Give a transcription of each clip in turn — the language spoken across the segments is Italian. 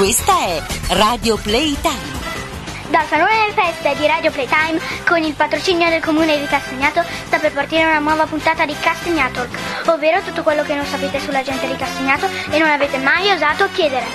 Questa è Radio Playtime. Dal Salone delle Feste di Radio Playtime, con il patrocinio del Comune di Castagnato, sta per partire una nuova puntata di Castagnatalk, ovvero tutto quello che non sapete sulla gente di Castagnato e non avete mai osato chiedere.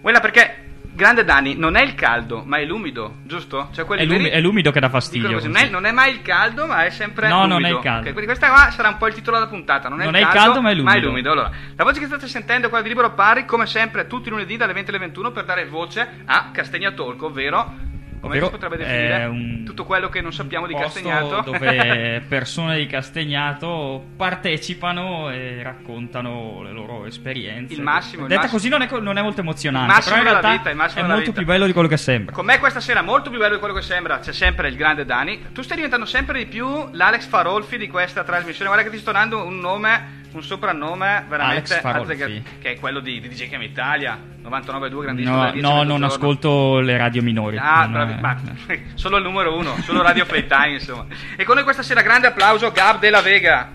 Quella perché, grande Dani, non è il caldo, ma è l'umido, giusto? Cioè È, l'umi- è l'umido che dà fastidio. così, non, è, non è mai il caldo, ma è sempre No, l'umido. non è il caldo. Ok, quindi questa qua sarà un po' il titolo della puntata. Non è, Non il, è caldo, caldo, ma è l'umido. Allora, la voce che state sentendo è quella di Libero Pari, come sempre, tutti i lunedì dalle 20 alle 21 per dare voce a Castagna Talk, ovvero. Come si potrebbe definire? un- Tutto quello che non sappiamo di Castagnato. dove persone di Castagnato partecipano e raccontano le loro esperienze. Il massimo, il Detta massimo. così non è, non è molto emozionante, Il massimo però in della realtà vita, il massimo è molto vita. più bello di quello che sembra. Con me questa sera, molto più bello di quello che sembra, c'è sempre il grande Dani. Tu stai diventando sempre di più l'Alex Farolfi di questa trasmissione. Guarda che ti sto dando un nome, un soprannome veramente azzeccato, che è quello di, di DJ Cam Italia, 99.2 grandissimo. No, dalle 10 no, non ascolto le radio minori. Ah, bravi, è- ma solo il numero uno, solo Radio Playtime, insomma. E con noi questa sera grande applauso Gab della Vega.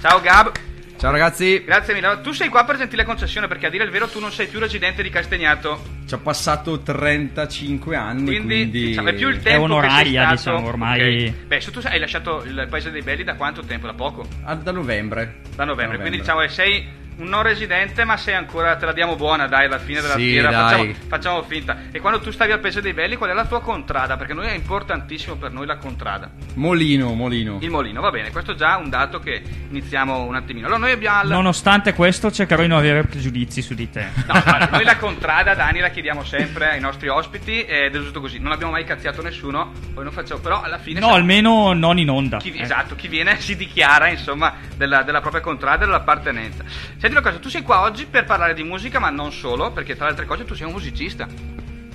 Ciao Gab. Ciao ragazzi, Grazie mille. Tu sei qua per gentile concessione perché a dire il vero tu non sei più residente di Castagnato. ci ho passato 35 anni, Quindi, quindi, diciamo, è più il tempo onoraria, che sei stato, diciamo, ormai. ok. Beh, se tu hai lasciato il paese dei belli da quanto tempo? Da poco? Ah, da novembre. Da novembre. Quindi diciamo che sei un non residente, ma sei ancora te la diamo buona, dai, alla fine della Sì, fiera. Facciamo, facciamo finta. E quando tu stavi al paese dei belli, qual è la tua contrada? Perché noi è importantissimo per noi la contrada. Molino, Molino. Il molino, va bene, questo è già un dato che iniziamo un attimino. Allora noi abbiamo al- Nonostante questo, cercherò di non avere pregiudizi su di te. No, guarda, noi la contrada, Dani, la chiediamo sempre ai nostri ospiti ed è giusto così. Non abbiamo mai cazziato nessuno, poi non facciamo, però alla fine No, siamo- almeno non in onda. chi, Eh. esatto, chi viene si dichiara insomma della, della propria contrada e dell'appartenenza. Senti una cosa, tu sei qua oggi per parlare di musica, ma non solo, perché tra le altre cose tu sei un musicista.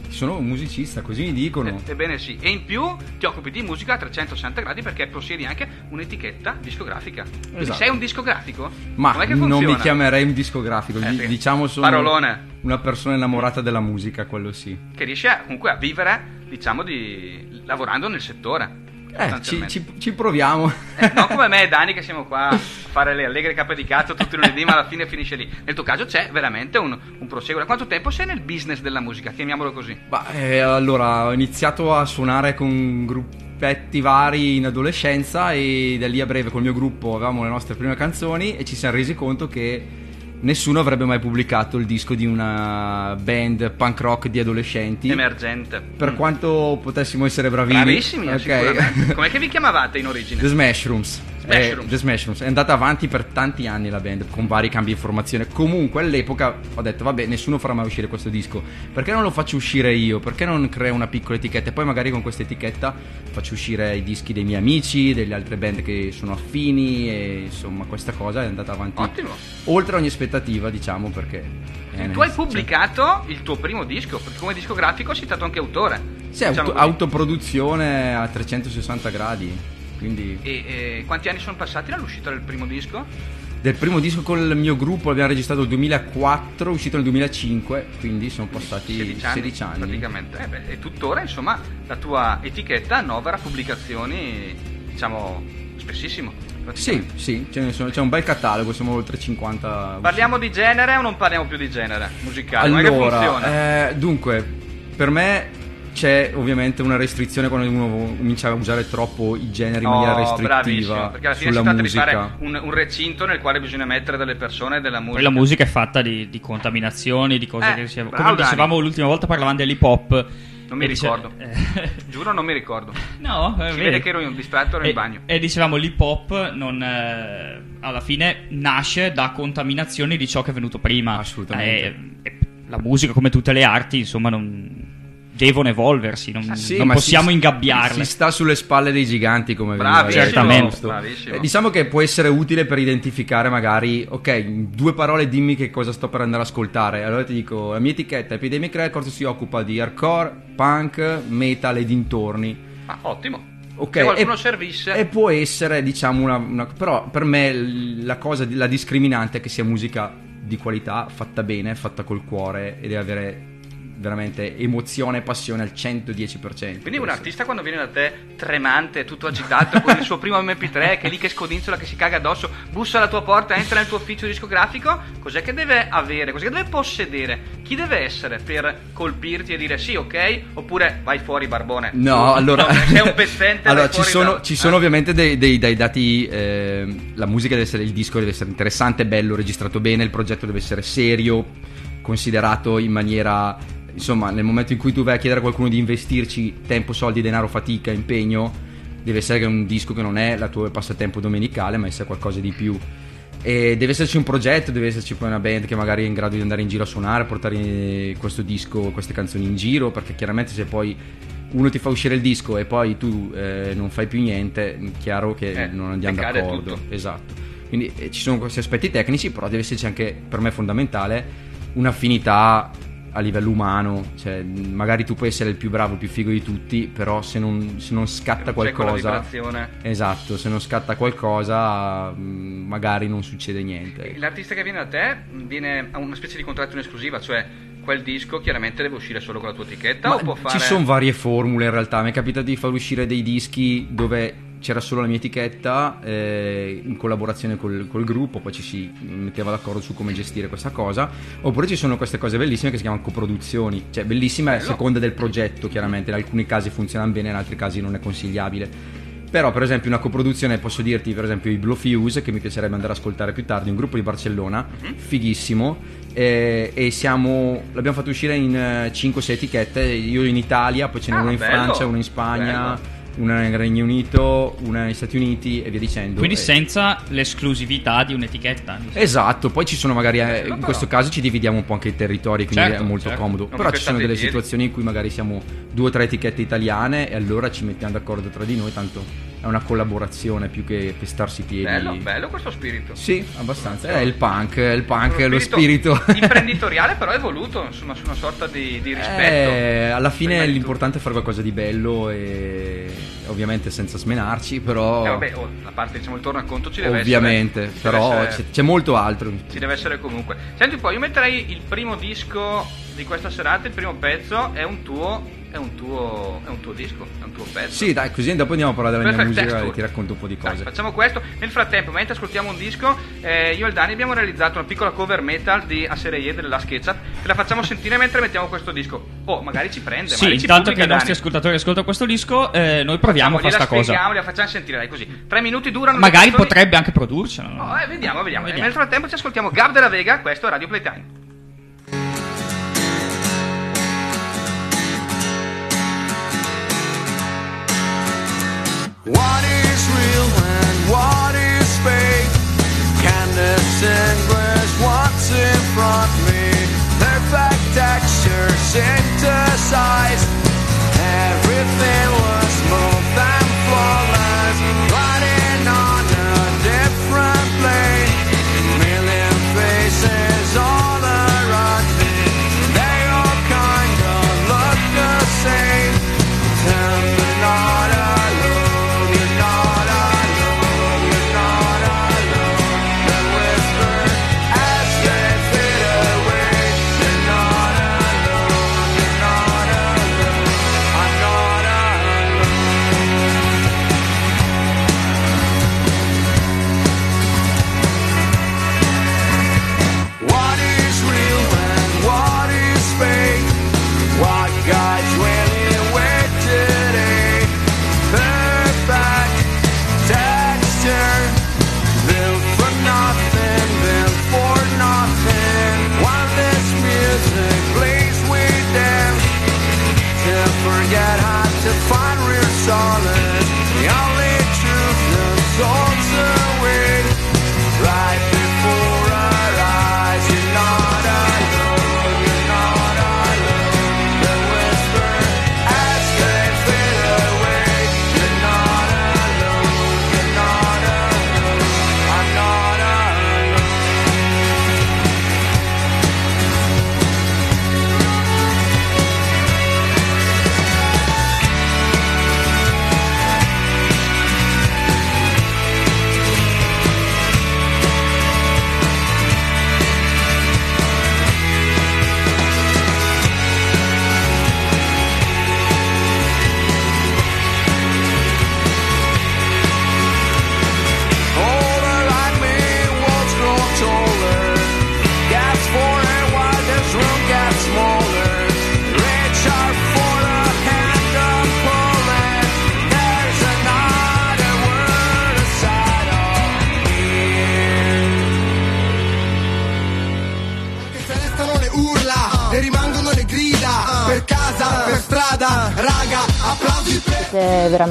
Sono un musicista, così mi dicono. Ebbene sì, e in più ti occupi di musica a 360 gradi perché possiedi anche un'etichetta discografica. Quindi Esatto. sei un discografico? Ma Com'è che non funziona? mi chiamerei un discografico, Eh, di- sì. diciamo sono Parolone. una persona innamorata della musica, quello sì. Che riesce a- comunque a vivere, diciamo, di lavorando nel settore. Eh, ci, ci- ci proviamo. Eh, non come me e Dani che siamo qua a fare le allegre cape di cazzo tutti i lunedì, ma alla fine finisce lì. Nel tuo caso c'è veramente un, un proseguo. Da quanto tempo sei nel business della musica? Chiamiamolo così. Ma, eh, allora, ho iniziato a suonare con gruppetti vari in adolescenza e da lì a breve col mio gruppo avevamo le nostre prime canzoni e ci siamo resi conto che nessuno avrebbe mai pubblicato il disco di una band punk rock di adolescenti. Emergente. Per Mm. quanto potessimo essere bravini. Bravissimi, ok. sicuramente. Com'è che vi chiamavate in The origine? Smashrooms. Smashrooms. Eh, The Smashrooms. È andata avanti per tanti anni la band, con vari cambi di formazione. Comunque all'epoca ho detto, vabbè, nessuno farà mai uscire questo disco. Perché non lo faccio uscire io? Perché non creo una piccola etichetta? E poi magari con questa etichetta faccio uscire i dischi dei miei amici, delle altre band che sono affini. E insomma, questa cosa è andata avanti. Ottimo. Oltre ogni aspettativa, diciamo, perché... eh, Tu hai pubblicato il tuo primo disco, perché come discografico sei stato anche autore. Sì, auto- Diciamo così. autoproduzione a 360 gradi. Quindi... E eh, quanti anni sono passati dall'uscita del primo disco? Del primo disco con il mio gruppo l'abbiamo registrato nel 2004, uscito nel 2005, quindi sono passati 16 anni, 16 anni. praticamente. Eh beh, e tuttora, insomma, la tua etichetta annovera pubblicazioni, diciamo, spessissimo. Sì, sì, sono- c'è un bel catalogo, siamo oltre 50. Parliamo di genere o non parliamo più di genere musicale? Come che funziona? Allora, eh, dunque, per me c'è ovviamente una restrizione quando uno comincia a usare troppo i generi in maniera Oh, bravissimo, restrittiva perché alla fine sulla si tratta musica. di fare un, un recinto nel quale bisogna mettere delle persone e della musica. Poi la musica è fatta di, di contaminazioni, di cose Eh, che si bravo, Come Dani. dicevamo l'ultima volta parlavamo dell'hip hop. Non mi dice- ricordo. Giuro non mi ricordo. no, Si vede che ero in distratto, ero in E- bagno. E dicevamo l'hip hop non, eh, alla fine nasce da contaminazioni di ciò che è venuto prima. Assolutamente. Eh, e la musica, come tutte le arti, insomma, non devono evolversi, non, Ah, Sì, non possiamo si- ingabbiarle. Si sta sulle spalle dei giganti, come Bravissimo, detto. Certamente. bravissimo. Eh, diciamo che può essere utile per identificare magari, ok, in due parole dimmi che cosa sto per andare ad ascoltare. Allora ti dico, la mia etichetta Epidemic Records si occupa di hardcore, punk, metal e dintorni. Ah, ottimo. Ok, e- servisse. E può essere, diciamo, una, una- Però per me la cosa, la discriminante è che sia musica di qualità, fatta bene, fatta col cuore e deve avere veramente emozione e passione al 110%. Quindi un artista quando viene da te tremante, tutto agitato, con il suo primo MP3 che è lì che scodinzola, che si caga addosso, bussa alla tua porta, entra nel tuo ufficio discografico, cos'è che deve avere, cos'è che deve possedere? Chi deve essere per colpirti e dire sì, ok? Oppure vai fuori barbone? No, Tu- allora, no, sei un pezzente. allora ci sono, da- ci sono eh. ovviamente dei, dei- dei dati. eh, la musica deve essere, il disco deve essere interessante, bello, registrato bene. Il progetto deve essere serio, considerato in maniera. Insomma, nel momento in cui tu vai a chiedere a qualcuno di investirci tempo, soldi, denaro, fatica, impegno, deve essere un disco che non è la tua passatempo domenicale, ma essere qualcosa di più. E deve esserci un progetto, deve esserci poi una band che magari è in grado di andare in giro a suonare, portare questo disco, queste canzoni in giro, perché chiaramente se poi uno ti fa uscire il disco e poi tu eh, non fai più niente, è chiaro che Eh, non andiamo d'accordo. tutto. Esatto. Quindi eh, ci sono questi aspetti tecnici, però deve esserci anche, per me fondamentale, un'affinità a livello umano. Cioè, magari tu puoi essere il più bravo, il più figo di tutti, però se non, se non scatta qualcosa... Esatto, se non scatta qualcosa, mh, magari non succede niente. L'artista che viene da te viene a una specie di contratto in esclusiva, cioè quel disco chiaramente deve uscire solo con la tua etichetta Ma o può fare... Ci sono varie formule in realtà. Mi è capitato di far uscire dei dischi dove c'era solo la mia etichetta eh, in collaborazione col, col gruppo, poi ci si metteva d'accordo su come gestire questa cosa. Oppure ci sono queste cose bellissime che si chiamano coproduzioni, cioè bellissime a Bello. seconda del progetto, chiaramente. In alcuni casi funzionano bene, in altri casi non è consigliabile. Però, per esempio, una coproduzione posso dirti, per esempio, i Blow Fuse, che mi piacerebbe andare ad ascoltare più tardi, un gruppo di Barcellona, Mhm. fighissimo. eh, e siamo l'abbiamo fatto uscire in 5-6 etichette. Io in Italia, poi ce n'è Ah, una in bello, Francia, una in Spagna, una nel Regno Unito, una negli Stati Uniti e via dicendo. Quindi E- senza l'esclusività di un'etichetta. Esatto, poi ci sono magari, eh, in questo caso ci dividiamo un po' anche i territori, quindi Certo, è molto certo. comodo. Non Però ci sono delle i piedi. situazioni in cui magari siamo due o tre etichette italiane e allora ci mettiamo d'accordo tra di noi, tanto è una collaborazione più che pestarsi i piedi. Bello, bello questo spirito. Sì, abbastanza. È il punk, è il punk, è lo spirito. imprenditoriale però è voluto, insomma, su una sorta di, di rispetto. Eh, alla fine di l'importante è fare qualcosa di bello e ovviamente senza smenarci, però. Eh, vabbè, oh, la parte diciamo il tornaconto ci deve ovviamente, essere. ci però essere- c'è, c'è molto altro. ci deve essere comunque. Senti un po', io metterei il primo disco di questa serata, il primo pezzo è un tuo è un tuo è un tuo disco, è un tuo pezzo. Sì, dai, così dopo andiamo a parlare della mia Perfect musica Texture. e ti racconto un po' di Dai, cose. facciamo questo. Nel frattempo, mentre ascoltiamo un disco, eh, io e il Dani abbiamo realizzato una piccola cover metal di A Serie E della SketchUp. Te la facciamo sentire mentre mettiamo questo disco. Oh, magari ci prende. Sì, intanto che i nostri Dani. ascoltatori ascoltano questo disco, eh, noi proviamo a fare Facciamo, sta gliela cosa. la facciamo sentire, dai, così. Tre minuti durano. Magari potrebbe anche produrcela. no? Oh, eh, vediamo, vediamo. Vediamo. E nel frattempo ci ascoltiamo Gab della Vega, questo è Radio Playtime. What is real and what is fake? Can distinguish what's in front of me? Perfect texture synthesized. Everything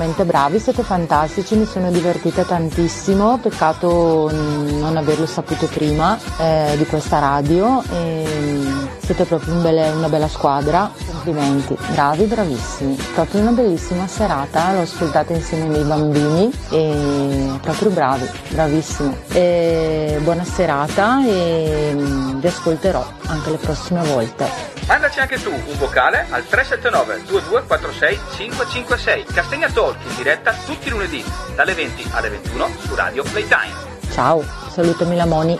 veramente bravi, siete fantastici, mi sono divertita tantissimo, peccato non averlo saputo prima eh, di questa radio e siete proprio un belle- una bella squadra, complimenti, bravi, bravissimi, proprio una bellissima serata, l'ho ascoltata insieme ai miei bambini e proprio bravi, bravissimi. E buona serata e mm, vi ascolterò anche le prossime volte. Mandaci anche tu un vocale al 379 2246 556 Castegna Talk in diretta tutti i lunedì dalle 20 alle 21 su Radio Playtime. Ciao, salutami la Moni.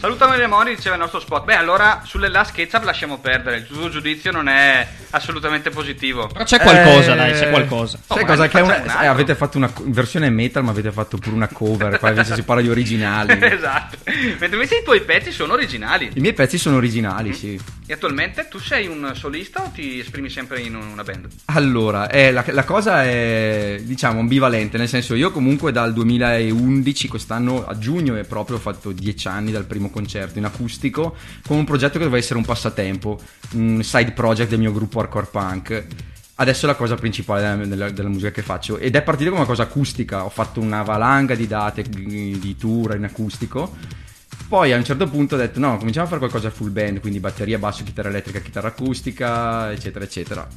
Salutami le moni, diceva il nostro spot. Beh, allora sulle last SketchUp lasciamo perdere. Il tuo giudizio non è assolutamente positivo. Però c'è qualcosa, Eh, dai, c'è qualcosa. Sai Oh, cosa? ma Che è una- eh, avete fatto una versione metal, ma avete fatto pure una cover. Qua invece si parla di originali. esatto. Mentre invece i tuoi pezzi sono originali. I miei pezzi sono originali, sì. E attualmente tu sei un solista o ti esprimi sempre in una band? Allora, eh, la, la cosa è diciamo ambivalente, nel senso io comunque dal 2011, quest'anno a giugno è proprio ho fatto dieci anni dal primo concerto in acustico, con un progetto che doveva essere un passatempo, un side project del mio gruppo hardcore punk. Adesso è la cosa principale della, della- della musica che faccio ed è partito come una cosa acustica, ho fatto una valanga di date di tour in acustico. Poi a un certo punto ho detto no, cominciamo a fare qualcosa full band, quindi batteria, basso, chitarra elettrica, chitarra acustica, eccetera, eccetera.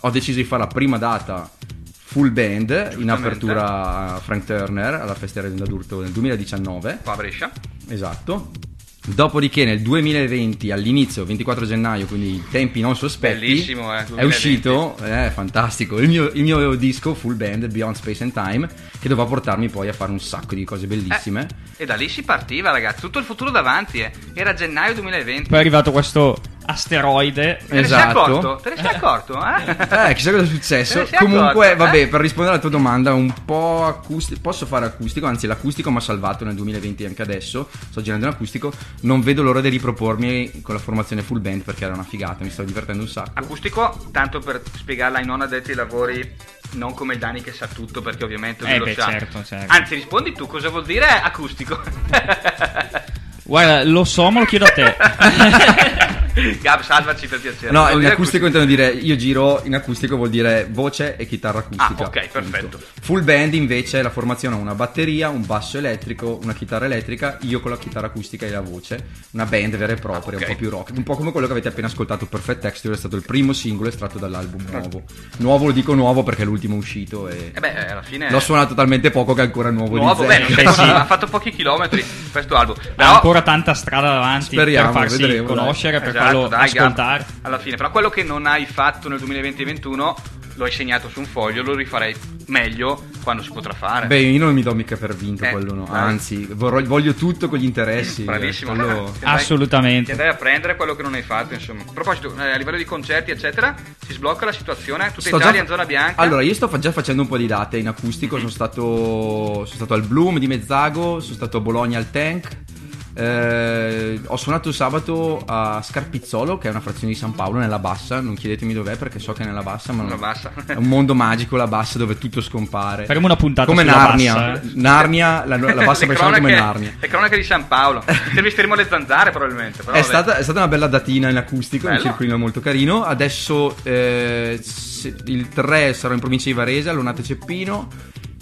Ho deciso di fare la prima data full band in apertura a Frank Turner alla Festa Redonda d'Urto nel 2019. Qua a Brescia? Esatto. Dopodiché nel 2020 all'inizio, 24 gennaio, quindi tempi non sospetti, Bellissimo, eh, è 2020. uscito, è fantastico, il mio, il mio disco full band Beyond Space and Time, che doveva portarmi poi a fare un sacco di cose bellissime. E da lì si partiva, ragazzi. Tutto il futuro davanti, eh. Era gennaio 2020. Poi è arrivato questo asteroide. Te ne sei Esatto. accorto? Te ne sei accorto? Eh? Eh, chissà cosa è successo. Comunque, accorto, vabbè, eh? per rispondere alla tua domanda, un po' acustico. Posso fare acustico, anzi, l'acustico mi ha salvato nel 2020 anche adesso. Sto girando in acustico. Non vedo l'ora di ripropormi con la formazione full band perché era una figata, mi stavo divertendo un sacco. Acustico, tanto per spiegarla ai non addetti ai lavori, non come il Dani che sa tutto, perché ovviamente lui Eh lo beh, sa. certo, certo. Anzi, rispondi tu, cosa vuol dire acustico? Guarda, lo so, ma lo chiedo a te. Gab, salvaci per piacere. No, in acustico intendo dire, io giro in acustico vuol dire voce e chitarra acustica. Ah, ok, perfetto. Full band invece la formazione ha una batteria, un basso elettrico, una chitarra elettrica, io con la chitarra acustica e la voce, una band vera e propria, Ah, ok. un po' più rock, un po' come quello che avete appena ascoltato, Perfect Texture è stato il primo singolo estratto dall'album nuovo. Nuovo lo dico nuovo perché è l'ultimo uscito e Eh beh, alla fine... l'ho suonato talmente poco che è ancora nuovo, Nuovo, di beh, zero. non Beh, sì. ha fatto pochi chilometri questo album. Ha Però, ancora tanta strada davanti Speriamo, per farsi vedremo, dai. conoscere, per Esatto, farlo dai, Gab, ascoltare. alla fine. Però quello che non hai fatto nel 2020-2021 lo hai segnato su un foglio, lo rifarei meglio quando si potrà fare. Beh, io non mi do mica per vinto Eh, quello no, dai. anzi, vorrò- voglio tutto con gli interessi. Bravissimo. eh, quello- Ti andai- Assolutamente. Ti andai a prendere quello che non hai fatto, insomma. A proposito, eh, a livello di concerti, eccetera, si sblocca la situazione. Tutta Sto Italia già- in zona bianca. Allora, io sto fa- già facendo un po' di date in acustico. Sono stato, sono stato al Bloom di Mezzago, sono stato a Bologna al Tank. Eh, ho suonato sabato a Scarpizzolo, che è una frazione di San Paolo, nella Bassa. Non chiedetemi dov'è perché so che è nella Bassa, ma non- Bassa. è un mondo magico la Bassa dove tutto scompare. Faremo una puntata come Narnia. Bassa, eh. Narnia, la, la Bassa bresciana come cronache- Narnia. Le cronache di San Paolo. Intervisteremo le zanzare, probabilmente. Però È stata, è stata una bella datina in acustico, un Bello. circolino molto carino. Adesso eh, il 3 sarò in provincia di Varese, all'Onate Ceppino.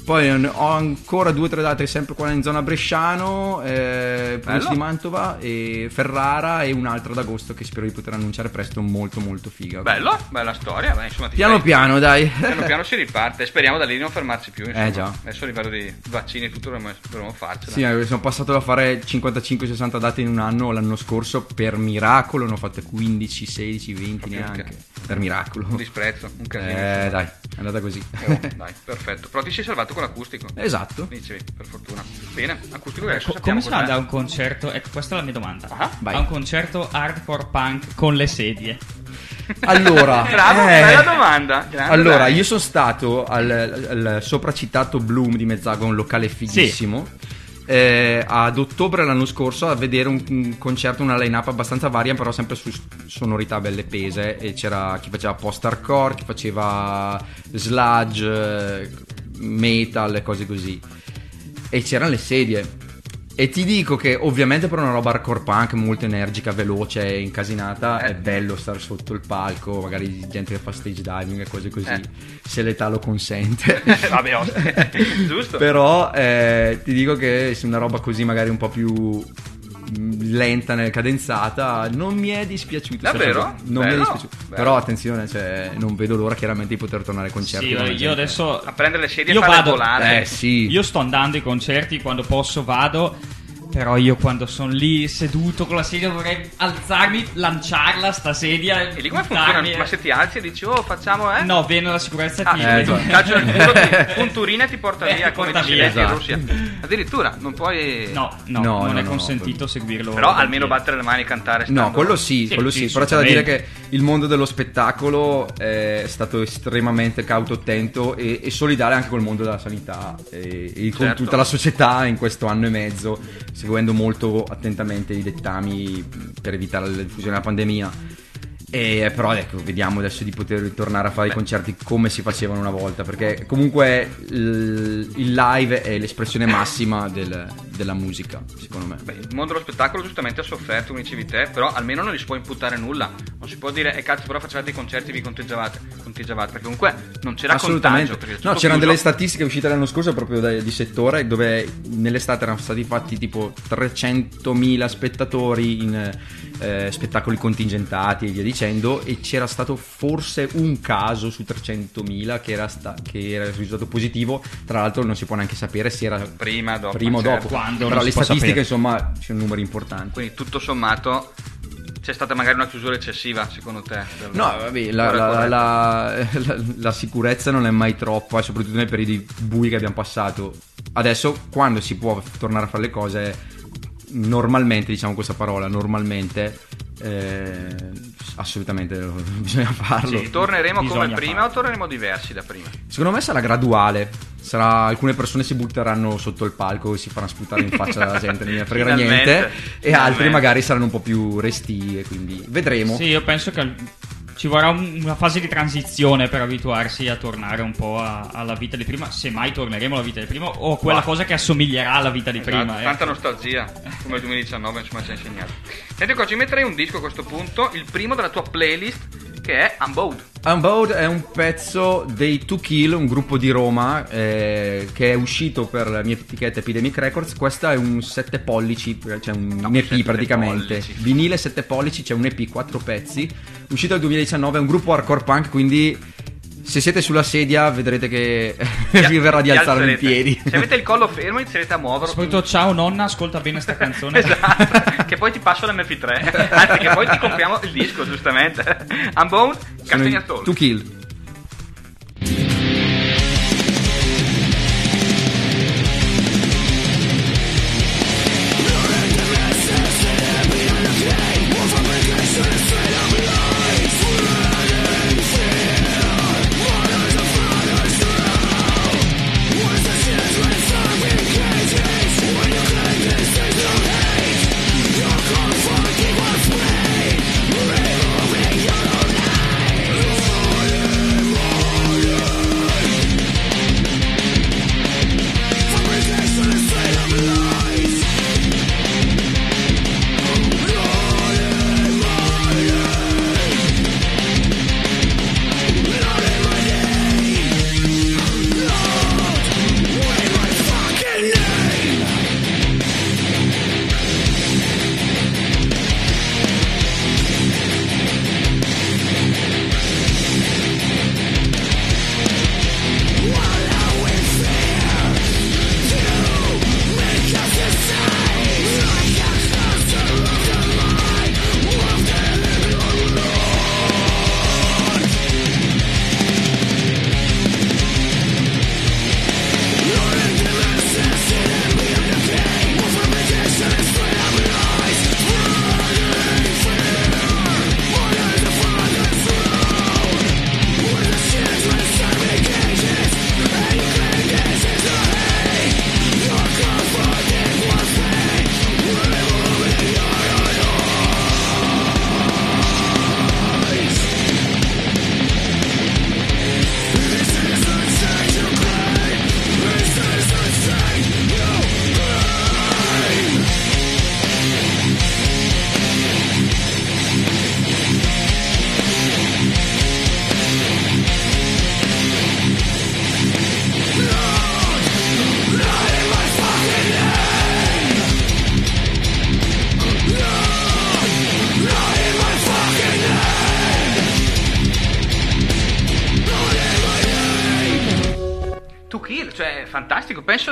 Poi ho ancora due o tre date sempre qua in zona Bresciano, eh, provincia di Mantova e Ferrara e un'altra ad agosto che spero di poter annunciare presto, molto molto figa. Bello, bella storia. Beh, insomma, Piano stai- piano, dai. Piano piano si riparte. Speriamo da lì non fermarci più. Insomma. Eh, già. Adesso a livello di vaccini e tutto dovremmo, dovremmo farcela. Sì, eh, sono passato da fare 55-60 date in un anno, l'anno scorso per miracolo ne ho fatte 15, 16, 20 Proprio neanche. un Per miracolo. Un disprezzo, un casino. Eh, dai, è andata così. Oh, dai, perfetto. Però ti sei salvato con l'acustico. Esatto. Dicevi, per fortuna. Bene, acustico adesso Co- come si fa da un concerto? Ecco, questa è la mia domanda. Ah. A un concerto hardcore punk con le sedie. Allora, Bravo, eh, bella domanda. Grande, Allora, dai. io sono stato al, al sopracitato Bloom di Mezzago, un locale fighissimo. eh, ad ottobre l'anno scorso a vedere un, un concerto, una line-up abbastanza varia, però sempre su sonorità belle pese. E c'era chi faceva post-hardcore, chi faceva sludge, metal e cose così. E c'erano le sedie. E ti dico che ovviamente per una roba hardcore punk molto energica, veloce e incasinata Eh. è bello stare sotto il palco, magari gente che fa stage diving e cose così, Eh. se l'età lo consente. Vabbè, oh, giusto. Però eh, ti dico che se una roba così magari un po' più lenta nel cadenzata non mi è dispiaciuto Davvero? non mi è Bello, dispiaciuto bello. però attenzione cioè, non vedo l'ora chiaramente di poter tornare ai concerti Sì, io gente. adesso A prendere le sedie e farle vado- volare. eh sì Io sto andando ai concerti quando posso, vado. Però io quando sono lì seduto con la sedia vorrei alzarmi, lanciarla sta sedia. E lì come funziona? eh. Ma se ti alzi e dici, oh, facciamo, eh? No, viene la sicurezza Ah, ti eh, ti esatto. calcio nel culo, ti punturina e ti porta Eh, via come porta via, in esatto. Russia. Addirittura, non puoi... No, no, No, non no, è no, consentito seguirlo. Però almeno battere le mani e cantare stando... No, quello sì, Sì, quello sì, sì, però c'è da dire che il mondo dello spettacolo è stato estremamente cauto, attento e, e solidale anche col mondo della sanità e, e con Certo. tutta la società in questo anno e mezzo, seguendo molto attentamente i dettami per evitare la diffusione della pandemia. E però ecco, vediamo adesso di poter ritornare a fare i concerti come si facevano una volta, perché comunque il, il live è l'espressione massima del- della musica, secondo me. Beh, il mondo dello spettacolo giustamente ha sofferto, come dicevi te, però almeno non gli si può imputare nulla. Non si può dire, e cazzo, però facevate i concerti e vi conteggiavate, conteggiavate, perché comunque non c'era Assolutamente. No, c'erano chiuso. delle statistiche uscite l'anno scorso proprio da- di settore dove nell'estate erano stati fatti tipo 300.000 spettatori in eh, spettacoli contingentati e via dicendo e c'era stato forse un caso su 300.000 che era, sta- che era risultato positivo. Tra l'altro non si può neanche sapere se era Prima, dopo, prima o certo. dopo. Quando, Però le statistiche sapere. insomma sono numeri importanti. Quindi tutto sommato c'è stata magari una chiusura eccessiva, secondo te? No, vabbè, la, la- la- la- la sicurezza non è mai troppa, soprattutto nei periodi bui che abbiamo passato. Adesso, quando si può tornare a fare le cose, normalmente, diciamo questa parola, normalmente, eh, assolutamente bisogna farlo. Sì, torneremo come Bisogna prima farlo. o torneremo diversi da prima? Secondo me sarà graduale. Sarà, alcune persone si butteranno sotto il palco e si faranno sputare in faccia alla gente, non ne frega niente. E altri magari saranno un po' più resti, e quindi vedremo. Sì, io penso che ci vorrà un- una fase di transizione per abituarsi a tornare un po' a- alla vita di prima, se mai torneremo alla vita di prima, o quella Ma- cosa che assomiglierà alla vita di Esatto, prima. eh. tanta nostalgia, come il 2019 insomma ci ha insegnato. Senti qua, ci metterei un disco a questo punto, il primo della tua playlist, che è Unbowed. Unbowed è un pezzo dei To Kill, un gruppo di Roma eh, che è uscito per la mia etichetta Epidemic Records. Questo è un 7 pollici, cioè un, No, EP 7 praticamente. pollici. Vinile 7 pollici, c'è un EP 4 pezzi. Uscito nel 2019, è un gruppo hardcore punk, quindi se siete sulla sedia vedrete che vi verrà di alzarvi in piedi. Se avete il collo fermo inizierete a muoverlo. Soprattutto ciao nonna, ascolta bene sta canzone. esatto, che poi ti passo l'MP3, anzi che poi ti compriamo il disco giustamente. Unbound, Sono i Castagnatolo. To Kill.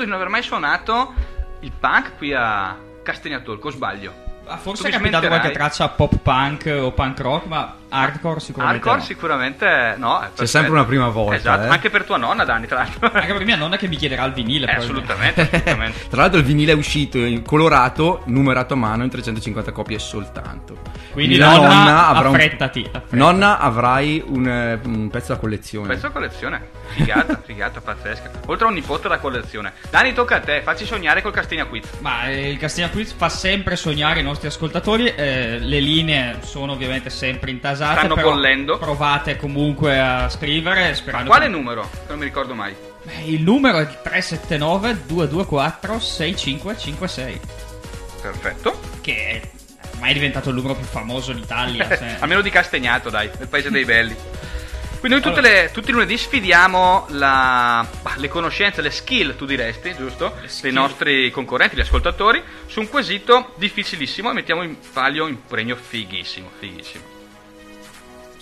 Di non aver mai suonato il punk qui a Castagnatorco, o sbaglio? Ah, Forse è capitato qualche traccia pop punk o punk rock, ma hardcore sicuramente Hardcore no. sicuramente no. è perfetto. sempre una prima volta, Esatto, eh. anche per tua nonna, Dani, tra l'altro. Anche per mia nonna che mi chiederà il vinile. Eh, assolutamente, assolutamente. Tra l'altro il vinile è uscito in colorato, numerato a mano in 350 copie soltanto. Quindi la nonna, nonna avrà un- affrettati, affrettati. Nonna avrai un, eh, un pezzo da collezione. Pezzo da collezione. Figata, figata, pazzesca. Oltre a un nipote da collezione. Dani, tocca a te, facci sognare col Castigna Quiz. Ma eh, il Castigna Quiz fa sempre sognare i nostri ascoltatori. eh, le linee sono ovviamente sempre intasate. Stanno bollendo. Provate comunque a scrivere. Sperando Quale che- numero? Non mi ricordo mai. Eh, Il numero è 379 224 6556. Perfetto. Che è ormai è diventato il numero più famoso d'Italia. se- Almeno di Castagnato, dai, nel paese dei belli. Quindi noi le- tutti i lunedì sfidiamo la- le conoscenze, le skill, tu diresti, giusto? Dei nostri concorrenti, gli ascoltatori, su un quesito difficilissimo e mettiamo in palio un premio fighissimo, fighissimo.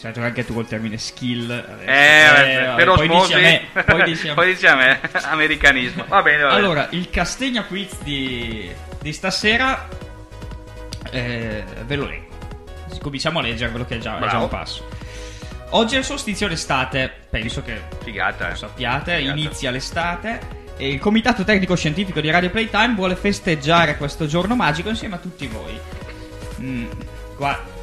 Sai giocare anche tu col termine skill. adesso. Eh, vabbè, per poi osmosi, dici a me. Poi dici a me. americanismo. Va bene, va bene. Allora, il Castegna Quiz di, di stasera eh, ve lo leggo. Cominciamo a leggervelo che è già, è già un passo. Oggi è il solstizio d'estate, penso che Figata, lo eh. sappiate, Figata. inizia l'estate e il Comitato Tecnico Scientifico di Radio Playtime vuole festeggiare questo giorno magico insieme a tutti voi. Mm, qua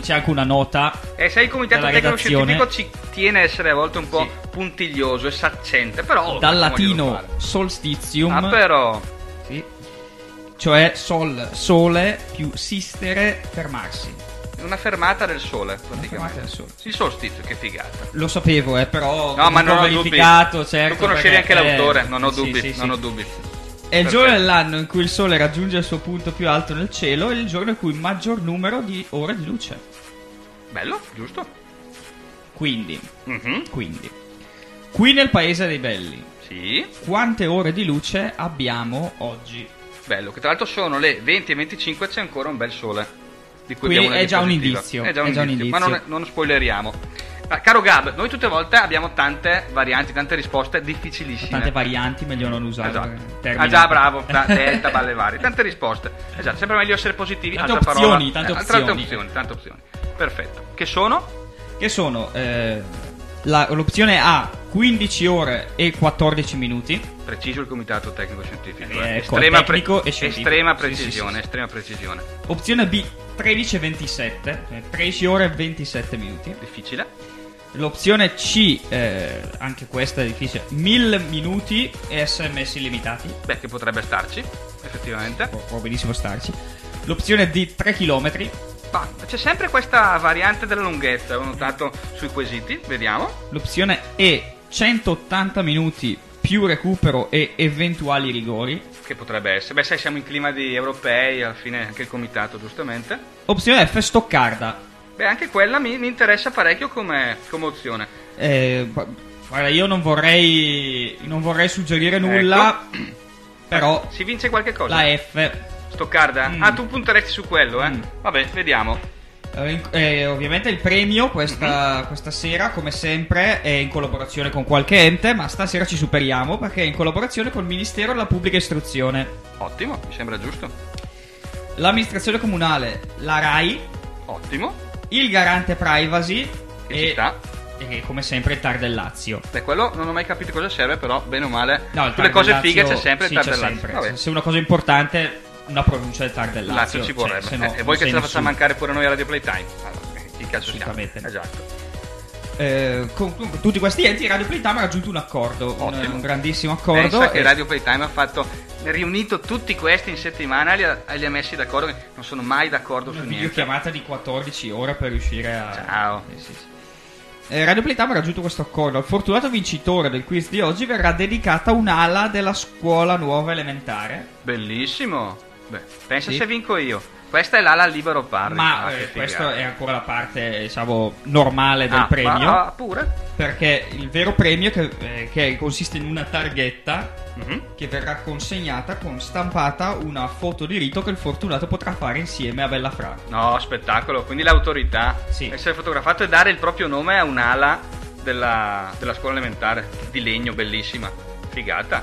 c'è anche una nota. E sai il comitato Della tecnico redazione. scientifico ci tiene a essere a volte un po' Sì. puntiglioso e saccente, però... Dal latino fare. solstitium, Ah, però... sì, cioè sol, sole più sistere, fermarsi. Una fermata del sole, fermata praticamente. del sole. Il solstizio, che figata. Lo sapevo, eh, però No, ma non ho verificato, dubbi. certo. tu conoscevi anche eh, l'autore, non ho sì, dubbi, sì, sì. non ho dubbi. È il giorno dell'anno in cui il sole raggiunge il suo punto più alto nel cielo e il giorno in cui il maggior numero di ore di luce. Bello, giusto? Quindi, Mhm, quindi, qui nel paese dei belli, Sì, quante ore di luce abbiamo oggi? bello. Che tra l'altro sono le 20 e 25 c'è ancora un bel sole. Di cui Qui abbiamo una è già un diapositiva. indizio, È già un indizio, ma non, non spoileriamo. Ah, caro Gab, noi tutte le volte abbiamo tante varianti, tante risposte difficilissime. Tante varianti, meglio non usare Esatto. Ah già, bravo, delta, balle varie, tante risposte. Esatto, sempre meglio essere positivi. Tante altra opzioni, parola. tante Eh, opzioni. opzioni, tante opzioni. Perfetto. Che sono? Che sono eh, la- l'opzione A 15 ore e 14 minuti. Preciso il comitato tecnico scientifico. Eh, eh. ecco, Estrema, tecnico e scientifico. estrema Sì, sì, precisione, sì, sì. estrema precisione. Opzione B 13 e 27, eh, 13 ore e 27 minuti. Difficile. L'opzione C, eh, anche questa è difficile, 1000 minuti e sms illimitati. Beh, che potrebbe starci, effettivamente. Può, può benissimo starci. L'opzione D 3 km. Ma c'è sempre questa variante della lunghezza, ho notato sui quesiti, vediamo. L'opzione E 180 minuti più recupero e eventuali rigori. Che potrebbe essere. Beh, sai, siamo in clima di europei, alla fine anche il comitato, giustamente. Opzione F Stoccarda. Beh, anche quella mi, mi interessa parecchio come, come opzione. Eh, gu- guarda, io non vorrei, non vorrei suggerire nulla, però Si vince qualche cosa? la F. Stoccarda? Mm. Ah, tu punteresti su quello, eh? Mm. Vabbè, vediamo. Eh, eh, ovviamente il premio questa, questa sera, come sempre, è in collaborazione con qualche ente, ma stasera ci superiamo perché è in collaborazione col Ministero della Pubblica Istruzione, Ottimo, mi sembra giusto. l'amministrazione comunale, la RAI, Ottimo. Il garante privacy Che ci e, sta. e come sempre il TAR del Lazio. Beh, quello non ho mai capito cosa serve, però bene o male. No, sulle cose del fighe Lazio- c'è sempre sì, il TAR del Lazio. sempre. Se una cosa importante, una pronuncia del TAR del Lazio. Lazio ci cioè, vorrebbe. se no Eh, e voi che ce la facciamo mancare pure noi a Radio Playtime? Allora, chi cazzo siamo? Assolutamente no. Esatto. Eh, con, con tutti questi enti Radio Playtime ha raggiunto un accordo, un, un grandissimo accordo. Pensa che e- Radio Playtime ha fatto riunito tutti questi in settimana e li ha, e li ha messi d'accordo non sono mai d'accordo una su niente. videochiamata di 14 ore per riuscire a. Ciao. Sì, sì, sì. Eh, Radio Playtime ha raggiunto questo accordo. Al fortunato vincitore del quiz di oggi verrà dedicata un'ala della scuola nuova elementare. Bellissimo. Beh, pensa Sì. se vinco io. Questa è l'ala libero parli. Ma Ah, eh, questa è ancora la parte, diciamo, normale del Ah, premio. ma- ah, pure? Perché il vero premio, che, eh, che consiste in una targhetta Mhm. che verrà consegnata con stampata una foto di rito che il fortunato potrà fare insieme a Bella Fra. No, spettacolo. Quindi l'autorità. Sì. Essere fotografato e dare il proprio nome a un'ala della, della scuola elementare. Di legno, bellissima. Figata.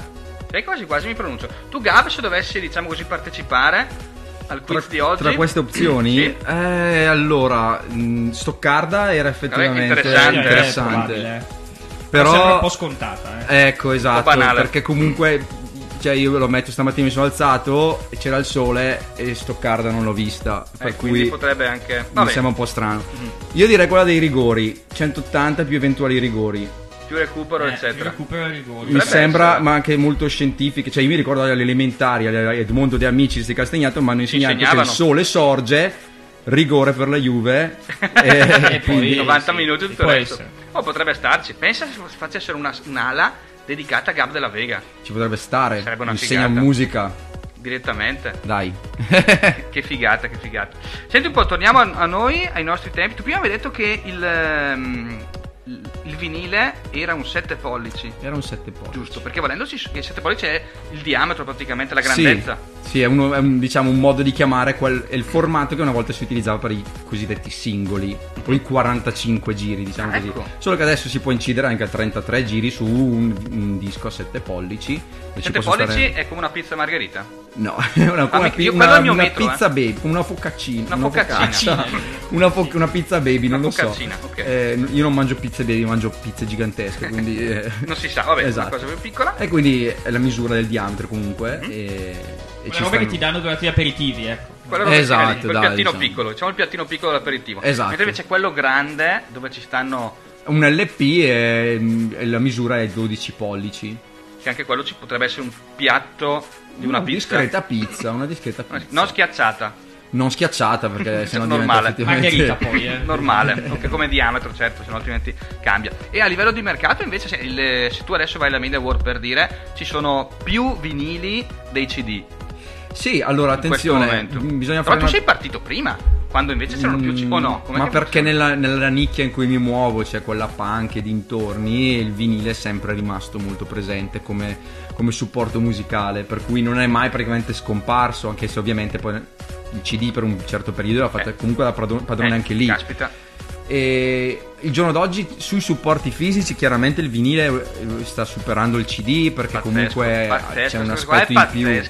Sai quasi quasi mi pronuncio. Tu Gab, se dovessi, diciamo così, partecipare al quiz Tra, di oggi. tra queste opzioni, Sì. eh, allora, mh, Stoccarda era effettivamente interessante. È interessante. probabile. Sembra un Però, po' scontata, eh. ecco, esatto, perché comunque, cioè io ve lo metto stamattina, mi sono alzato e c'era il sole e Stoccarda non l'ho vista, per Eh, quindi cui potrebbe anche. mi Vabbè, sembra un po' strano. Io direi quella dei rigori, 180 più eventuali rigori. Più recupero, Eh, eccetera. recupero i rigori. Mi Potrebbe sembra, essere. ma anche molto scientifiche. Cioè, io mi ricordo alle elementari, Edmondo De Amici di Castagnato, mi hanno insegnato che il sole sorge, rigore per la Juve. e, E poi- quindi- 90 sì, minuti tutto il resto. Oh, potrebbe starci. Pensa se facessero una, un'ala dedicata a Gab della Vega ci potrebbe stare. Sarebbe una Insegna figata. musica. direttamente. Dai. Che figata, che figata. Senti un po', torniamo a, a noi, ai nostri tempi. Tu prima avevi detto che il, ehm, il- il vinile era un 7 pollici. Era un 7 pollici. Giusto, perché valendosi che il 7 pollici è il diametro praticamente, la grandezza. Sì, sì, è, uno- è un, diciamo, un modo di chiamare quel, è il formato che una volta si utilizzava per i cosiddetti singoli o i 45 giri, diciamo Ah, così. ecco. Solo che adesso si può incidere anche a 33 giri su un, un disco a 7 pollici. e ci 7 possono pollici stare- è come una pizza margherita. No, è una, Ah, una, pi- io- una- una metro, pizza eh. baby, una focaccina. Una focaccina. una, fo- una pizza baby, non lo so. focaccina, ok. Eh, io non mangio pizze baby, mangio pizze gigantesche, quindi... eh, Non si sa, vabbè, Esatto. una cosa più piccola. E quindi è la misura del diametro comunque. Mhm. E, e Quelle robe che ti danno durante gli aperitivi, ecco. Quella roba Esatto, lì, quel dai, piattino diciamo. piccolo, diciamo il piattino piccolo dell'aperitivo. Esatto. Mentre invece quello grande, dove ci stanno, Un LP e, la misura è 12 pollici. che anche quello ci potrebbe essere un piatto di una, pizza. discreta pizza, una discreta pizza. Non schiacciata, Non schiacciata perché sennò diventa Normale. effettivamente Margherita poi, eh. normale, ok, come diametro, certo, se no altrimenti cambia. E a livello di mercato, invece, se, il- se tu adesso vai alla Media World per dire, ci sono più vinili dei CD. Sì, allora attenzione, bisogna fare tu una- sei partito prima, quando invece c'erano più CD. O no? Com'è ma perché nella, nella nicchia in cui mi muovo, cioè quella punk e dintorni, il vinile è sempre rimasto molto presente come, come supporto musicale, per cui non è mai praticamente scomparso, anche se ovviamente poi il CD per un certo periodo l'ha fatta Eh. comunque da padron- padrone Eh, anche lì. Caspita. E il giorno d'oggi sui supporti fisici chiaramente il vinile eh, sta superando il CD perché Pazzesco, comunque pazzesco, c'è un aspetto in più.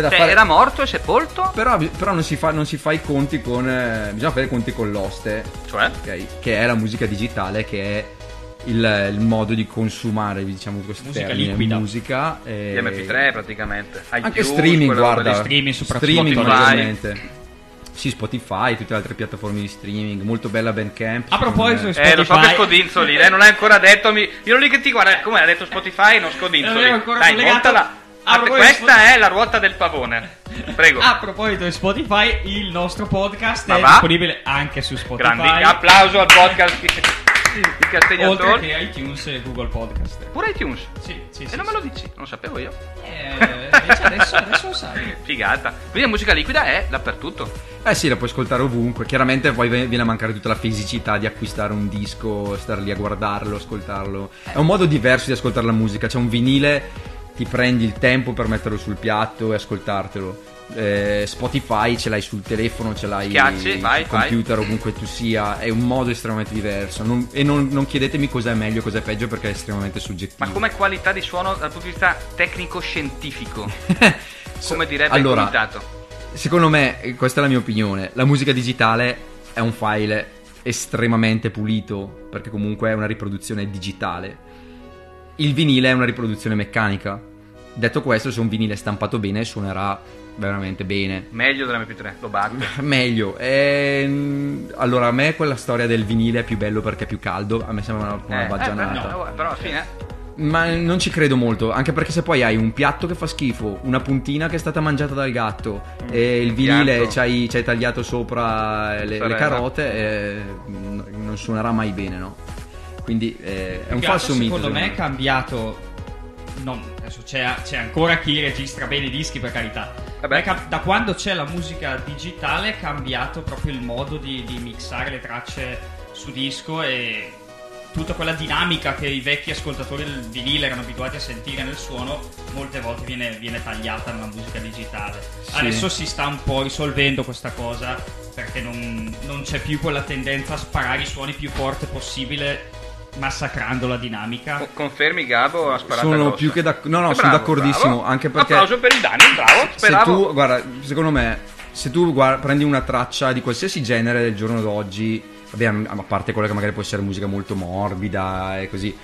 Da Cioè, fare- era morto e sepolto? Però, però non, si fa, non si fa i conti con... eh, bisogna fare i conti con l'oste, Cioè? ok? Che è la musica digitale, che è il, il modo di consumare, diciamo questo Musica termine, liquida. musica. e- Gli MP3 praticamente. Anche iTunes, streaming, guarda. lì. Streaming soprattutto. Streaming, Spotify. ovviamente. Sì, Spotify, tutte le altre piattaforme di streaming, molto bella Bandcamp. A proposito secondo me. Eh, lo so che Spotify. scodinzoli, lei non l'hai ancora detto. Mi... Io lì che ti guarda, come ha detto Spotify, non Non scodinzoli. ero ancora Dai, collegato. montala. Ah, questa Spot- è la ruota del pavone. Prego. A proposito di Spotify, il nostro podcast Ma è va? disponibile anche su Spotify. Grandi applauso al podcast di, di Castegna Oltre che iTunes e Google Podcast. Pure iTunes. Sì, sì, E sì. non me lo dici, non lo sapevo io. Eh, invece adesso, adesso lo sai. Figata. Quindi la musica liquida è dappertutto. Eh sì, la puoi ascoltare ovunque. Chiaramente poi viene a mancare tutta la fisicità di acquistare un disco, star lì a guardarlo, ascoltarlo. È un modo diverso di ascoltare la musica. C'è un vinile, ti prendi il tempo per metterlo sul piatto e ascoltartelo. Eh, Spotify ce l'hai sul telefono, ce l'hai Schiacci, sul vai, vai. computer, ovunque tu sia. È un modo estremamente diverso. Non- e non, non chiedetemi cos'è meglio, cos'è peggio, perché è estremamente soggettivo. Ma come qualità di suono dal punto di vista tecnico-scientifico? Come direbbe Allora, il comitato. Secondo me, e questa è la mia opinione, la musica digitale è un file estremamente pulito, perché comunque è una riproduzione digitale. Il vinile è una riproduzione meccanica. Detto questo, se un vinile è stampato bene, suonerà veramente bene. Meglio dell'MP3, lo batte. Meglio. Ehm, allora, a me quella storia del vinile è più bello perché è più caldo. A me sembra una, una Eh, baggianata. eh, però, però alla fine... Ma non ci credo molto, anche perché se poi hai un piatto che fa schifo, una puntina che è stata mangiata dal gatto e il vinile ci hai, tagliato sopra le, le carote, eh, non suonerà mai bene, no? Quindi eh, è un falso mito. Secondo me è secondo cambiato. Non, adesso c'è, c'è ancora chi registra bene i dischi, per carità. Vabbè. Da quando c'è la musica digitale è cambiato proprio il modo di, di mixare le tracce su disco e tutta quella dinamica che i vecchi ascoltatori del vinile erano abituati a sentire nel suono, molte volte viene, viene tagliata nella musica digitale. Sì. Adesso si sta un po' risolvendo questa cosa perché non, non c'è più quella tendenza a sparare i suoni più forte possibile massacrando la dinamica. Co- Confermi Gabo ha sparato Sono grossa. più che d'accordo. No, no, Eh, sono bravo, d'accordissimo. bravo. Anche perché. Applauso per il Dani, bravo. se Speravo. tu, guarda, secondo me, se tu guarda- prendi una traccia di qualsiasi genere del giorno d'oggi, vabbè, a parte quella che magari può essere musica molto morbida e così,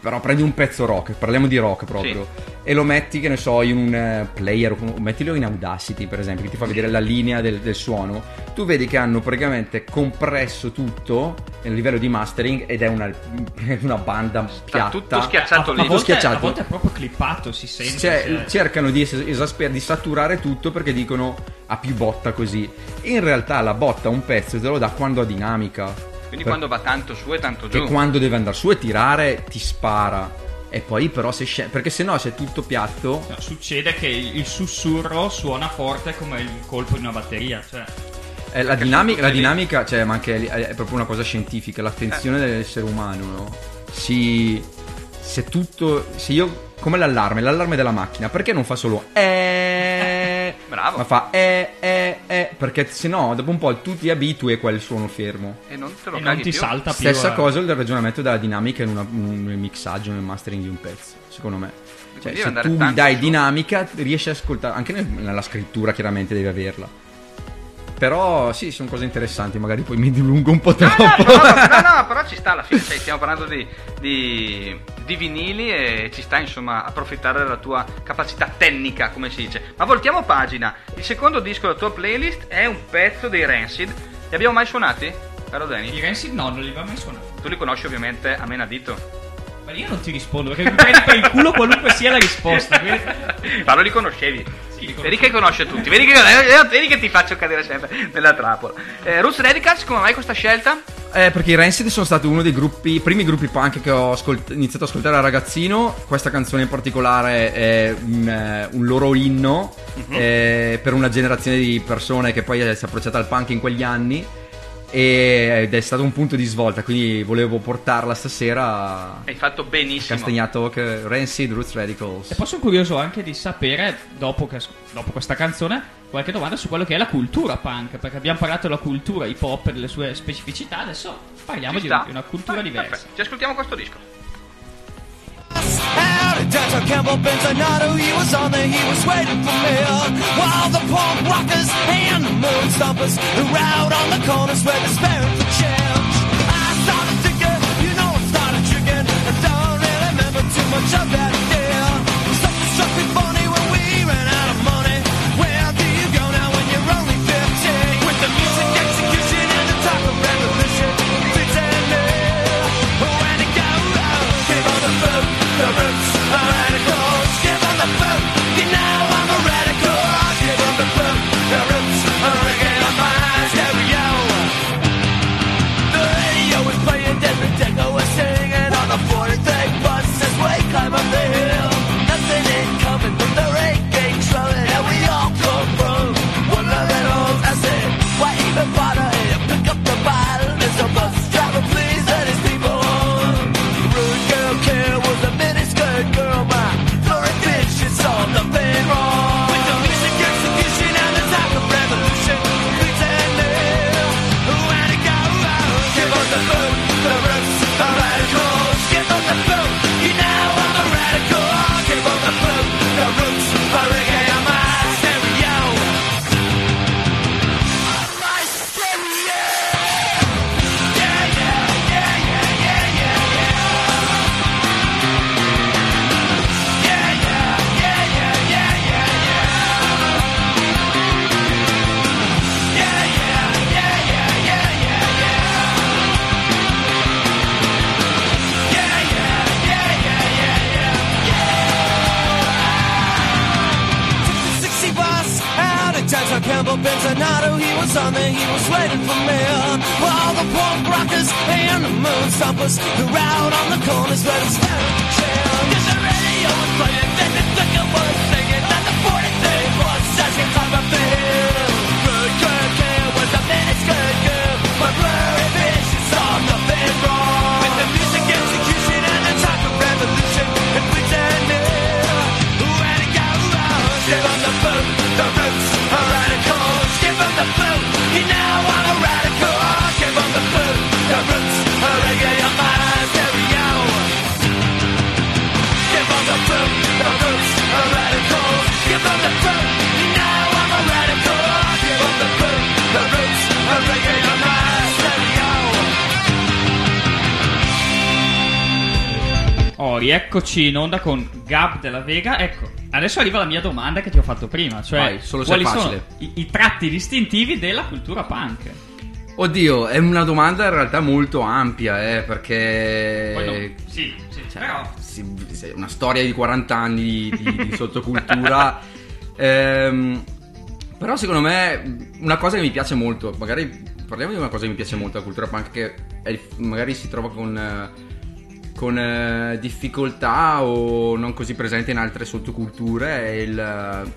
però prendi un pezzo rock, parliamo di rock proprio, e lo metti, che ne so, in un eh, player, o mettilo in Audacity per esempio, che ti fa vedere la linea del, del suono, tu vedi che hanno praticamente compresso tutto nel livello di mastering ed è una, una banda piatta. tutto schiacciato a, lì. a Tutto volte, schiacciato. a volte è proprio clippato, si sente. Cioè, cercano di es- esasper- di saturare tutto perché dicono a più botta così. In realtà la botta un pezzo te lo dà quando ha dinamica. Quindi Per- quando va tanto su e tanto che giù. quando deve andare su e tirare ti spara. E poi però se scende. Perché se no se è tutto piatto. No, succede che il, il sussurro suona forte come il colpo di una batteria. Cioè, eh, la, dinamica, la dinamica, cioè, ma anche è, è proprio una cosa scientifica. L'attenzione Eh. dell'essere umano, no? Si. Se tutto. Se io. Come l'allarme, l'allarme della macchina, perché non fa solo eh, Bravo. ma fa eh, eh, eh, perché se no dopo un po' tu ti abitui a quel suono fermo. E non te lo e non caghi ti più. salta più. Stessa eh. cosa il ragionamento della dinamica in una- nel mixaggio, nel mastering di un pezzo, secondo me. Cioè, Quindi se andare tu tanto dai su. dinamica, riesci a ascoltare, anche nel- nella scrittura chiaramente devi averla. Però sì, sono cose interessanti, magari poi mi dilungo un po' No, troppo. no, però, no, no, però ci sta alla fine, cioè, stiamo parlando di, di, di vinili e ci sta insomma approfittare della tua capacità tecnica, come si dice. Ma voltiamo pagina, il secondo disco della tua playlist è un pezzo dei Rancid, li abbiamo mai suonati? Caro I Danny? Rancid no, non li aveva mai suonati. Tu li conosci ovviamente a menadito. Ma io non ti rispondo perché mi prendi per il culo qualunque sia la risposta. quindi- Ma non li conoscevi? Vedi che conosce tutti, vedi che, eh, vedi che ti faccio cadere sempre nella trappola. Eh, Roots Radicals, come mai questa scelta? Eh, perché i Rancid sono stati uno dei gruppi, primi gruppi punk che ho ascolt- iniziato ad ascoltare da ragazzino. Questa canzone in particolare è un, eh, un loro inno eh, per una generazione di persone che poi si è approcciata al punk in quegli anni. E- Ed è stato un punto di svolta, quindi volevo portarla stasera. Hai fatto benissimo. Castagnato che Rancid Roots Radicals. E poi sono curioso anche di sapere, dopo, che- dopo questa canzone, qualche domanda su quello che è la cultura punk. Perché abbiamo parlato della cultura hip hop e delle sue specificità, adesso parliamo di, di una cultura Ah, diversa. perfetto. Ci ascoltiamo questo disco. Delta Campbell Benzanato, he was on there, he was waiting for me. While the punk rockers and the moon stompers were out on the corners where despairing for change. I started thinking, you know I started drinking. I don't really remember too much of that Benzanato. He was waiting for me. While the punk rockers and the moon stompers were out on the corners where the staring to change. Cause the radio was playing, then the ticker was singing, and the 43 was as we climb up. Eccoci in onda con Gab della Vega. Ecco, adesso arriva la mia domanda che ti ho fatto prima, cioè Vai, solo quali sono i, i tratti distintivi della cultura punk? Oddio, è una domanda in realtà molto ampia, eh, perché... Poi no- sì, sì, Cioè, però sì, una storia di 40 anni di, di- di sottocultura. Ehm, però secondo me una cosa che mi piace molto, magari parliamo di una cosa che mi piace molto, la cultura punk, che è- magari si trova con, eh, con eh, difficoltà o non così presente in altre sottoculture, è il,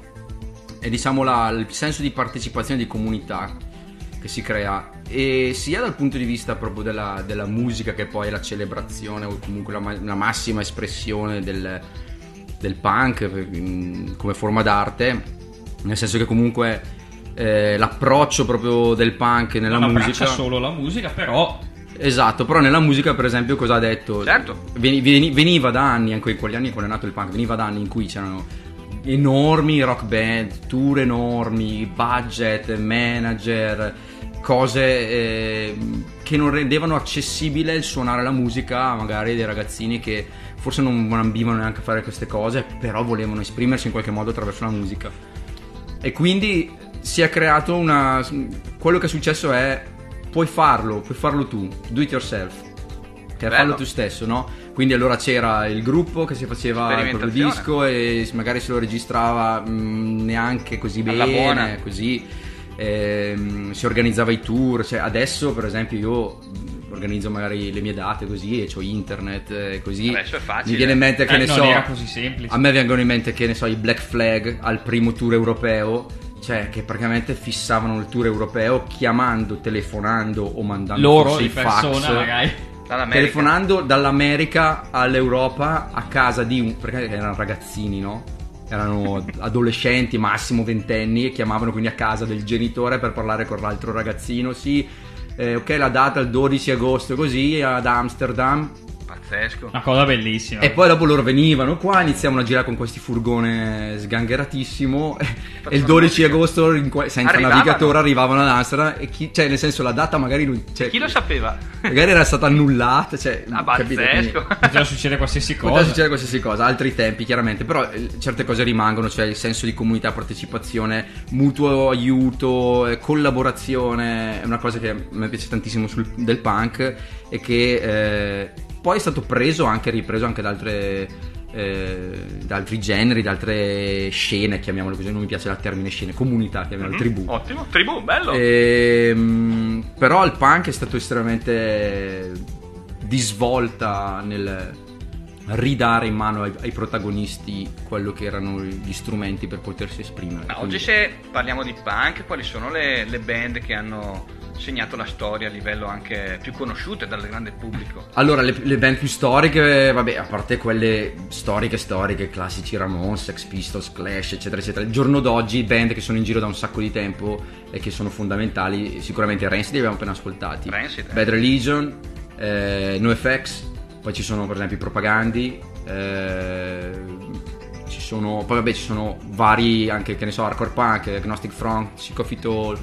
è, diciamo la- il senso di partecipazione di comunità che si crea. E sia dal punto di vista proprio della, della musica che poi è la celebrazione o comunque la, la massima espressione del, del punk mm, come forma d'arte nel senso che comunque eh, l'approccio proprio del punk nella non musica solo la musica, però esatto però nella musica per esempio cosa ha detto Certo. Veni- veni- veniva da anni anche in quegli anni quando è nato il punk veniva da anni in cui c'erano enormi rock band tour enormi budget manager cose eh, che non rendevano accessibile il suonare la musica magari dei ragazzini che forse non ambivano neanche a fare queste cose però volevano esprimersi in qualche modo attraverso la musica e quindi si è creato una quello che è successo è puoi farlo puoi farlo tu do it yourself che è Bello. farlo tu stesso no? quindi allora c'era il gruppo che si faceva il proprio disco e magari se lo registrava mh, neanche così Alla buona. bene così ehm, si organizzava i tour cioè adesso per esempio io organizzo magari le mie date così e ho internet e così Adesso è facile. mi viene in mente che Eh, ne non so era così semplice. a me vengono in mente che ne so i Black Flag al primo tour europeo cioè che praticamente fissavano il tour europeo chiamando, telefonando o mandando loro forse i fax persona magari. Dall'America. telefonando dall'America all'Europa a casa di un perché erano ragazzini no? erano adolescenti massimo ventenni e chiamavano quindi a casa del genitore per parlare con l'altro ragazzino sì eh, ok la data è il 12 agosto così ad Amsterdam Pazzesco. Una cosa bellissima. e poi dopo loro venivano qua, iniziavano a girare con questi furgone sgangheratissimo. E il 12 musica. agosto, que- senza Arrivavano. navigatore, arrivavano ad Amsterdam. E chi, cioè, nel senso, la data magari non. Cioè, Chi lo sapeva? magari era stata annullata. Cioè, Ah, pazzesco. Poteva succedere qualsiasi Poteva cosa. succedere qualsiasi cosa, altri tempi chiaramente, però eh, certe cose rimangono, cioè il senso di comunità, partecipazione, mutuo aiuto, eh, collaborazione, è una cosa che a me piace tantissimo sul- del punk e che eh, poi è stato preso anche, ripreso anche da altre... eh, da altri generi, da altre scene, chiamiamole così, non mi piace il termine scene, comunità, chiamiamole tribù. Ottimo. Tribù, bello. Ehm, però il punk è stato estremamente di svolta nel ridare in mano ai, ai protagonisti quello che erano gli strumenti per potersi esprimere. Ma oggi se parliamo di punk, quali sono le, le band che hanno segnato la storia a livello anche più conosciute dal grande pubblico? Allora, le, le band più storiche, vabbè, a parte quelle storiche, storiche, classici Ramones, Sex Pistols, Clash, eccetera, eccetera. Il giorno d'oggi, band che sono in giro da un sacco di tempo e che sono fondamentali, sicuramente Rancid li abbiamo appena ascoltati. Rancid, eh. Bad Religion, eh, NoFX, poi ci sono per esempio i Propagandi, eh, ci sono, poi vabbè ci sono vari anche, che ne so, Hardcore Punk, Agnostic Front, Sick of It All,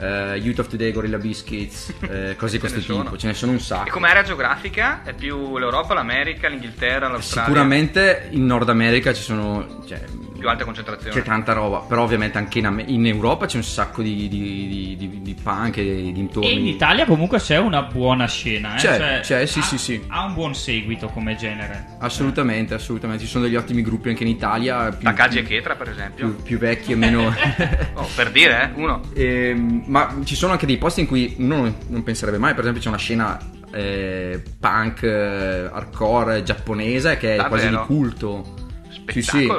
eh, Youth of Today, Gorilla Biscuits, eh, cose di questo sono. tipo, ce ne sono un sacco. E come area geografica è più l'Europa, l'America, l'Inghilterra, l'Australia? Sicuramente in Nord America ci sono cioè, Più alta concentrazione. c'è tanta roba, però ovviamente anche in, in Europa c'è un sacco di, di, di, di- di punk e di dintorni. E in Italia comunque c'è una buona scena, eh? C'è, Cioè, c'è, sì, ha- sì, sì. Ha un buon seguito come genere. Assolutamente, assolutamente. Ci sono degli ottimi gruppi anche in Italia. Più, Takagi e Chetra, per esempio. più, più vecchi e meno. Oh, per dire, eh, uno. Ehm, ma ci sono anche dei posti in cui uno non, non penserebbe mai. Per esempio, c'è una scena eh, punk eh, hardcore giapponese che è Davvero? quasi di culto. Sì, sì.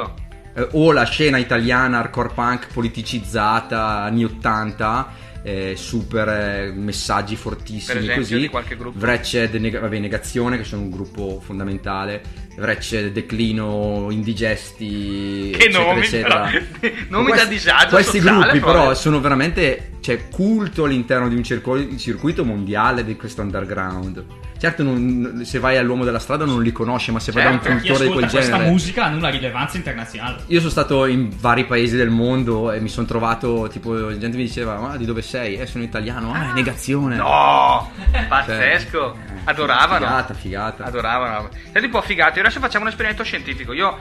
Eh, o la scena italiana hardcore punk politicizzata anni 80 eh, super eh, messaggi fortissimi Per esempio, così di qualche gruppo? Wretched Neg- vabbè, Negazione che sono un gruppo fondamentale Wretched Declino Indigesti Che eccetera, nomi, eccetera. però. Nomi da Questi- disagio questi sociale, gruppi proprio. però sono veramente cioè, culto all'interno di un circo- circuito mondiale di questo underground certo non- se vai all'uomo della strada non li conosce ma se vai da un Certo, cultore di ascolta quel questa genere musica hanno una rilevanza internazionale. io sono stato in vari paesi del mondo e mi sono trovato, tipo, la gente mi diceva, ma di dove sei? Eh, sono italiano, ah, è negazione. No! Pazzesco! Cioè, adoravano. Figata, figata. Adoravano. Senti un po' figato. Adesso facciamo un esperimento scientifico. Io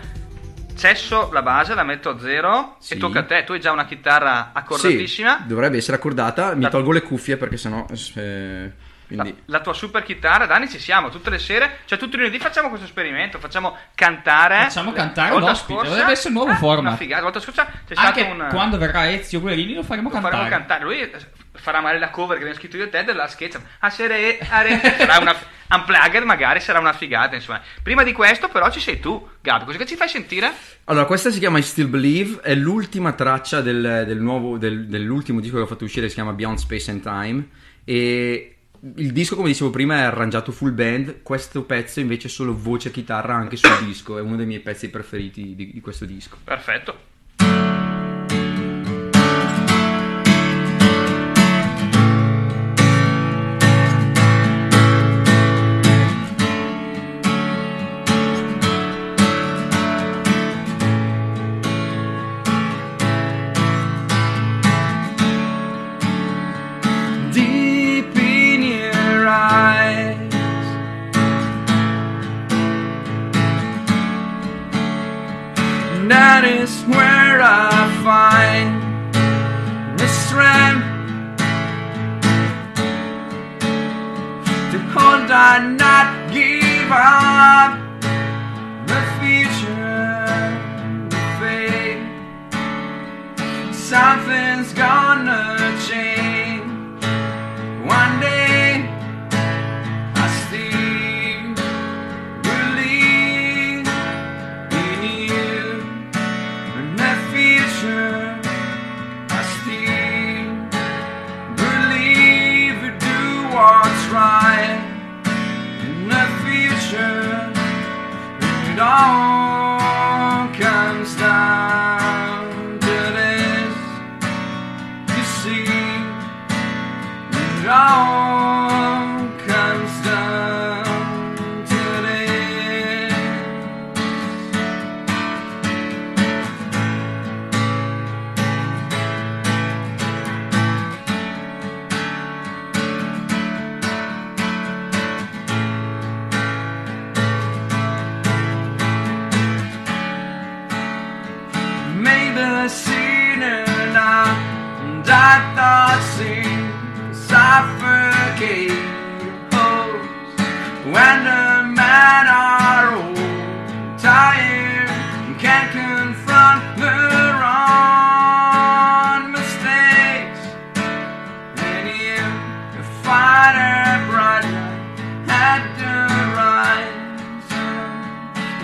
cesso la base, la metto a zero Sì. e tocca a te. Tu hai già una chitarra accordatissima. Sì, dovrebbe essere accordata. Mi La- tolgo le cuffie perché sennò. eh, La, quindi. la tua super chitarra, Dani, ci siamo tutte le sere, cioè tutti i lunedì facciamo questo esperimento, facciamo cantare. Facciamo cantare l'ospite, scorsa- dovrebbe essere un nuovo eh, format. Una figata. La volta scorsa c'è Anche stato un quando verrà Ezio Guerini lo faremo lo cantare. faremo cantare. Lui eh, farà male la cover che abbiamo scritto io e te della sketch. A sere, a re- sarà una unplugged, magari sarà una figata. Insomma, prima di questo, però, ci sei tu, Gabri. Cosa che ci fai sentire? Allora, questa si chiama I Still Believe. È l'ultima traccia del, del nuovo, del- dell'ultimo disco che ho fatto uscire. Si chiama Beyond Space and Time. E il disco, come dicevo prima, è arrangiato full band. Questo pezzo invece è solo voce e chitarra anche sul disco. È uno dei miei pezzi preferiti di, di questo disco. Perfetto.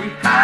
we.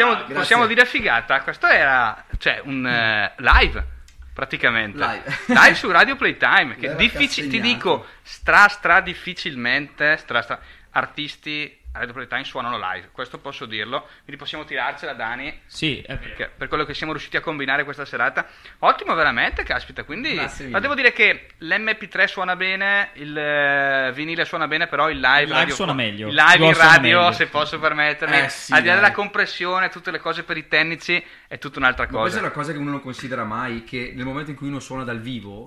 Possiamo, grazie. possiamo dire figata. Questo era cioè, un eh, live praticamente. Live. su Radio Playtime. Che diffici- ti dico, stra stra difficilmente stra, stra- artisti a Radio Playtime suonano live. Questo posso dirlo. Quindi possiamo tirarcela, Dani. Sì, è vero. perché- per quello che siamo riusciti a combinare questa serata. Ottimo, veramente, caspita. Quindi, mille. ma devo dire che l'MP3 suona bene, il eh, vinile suona bene, però il live, Il live radio- suona meglio. Il live in radio, meglio. se posso permettermi, Eh, sì, al di là della compressione, tutte le cose per i tecnici, è tutta un'altra Ma questa cosa. è una cosa che uno non considera mai, che nel momento in cui uno suona dal vivo,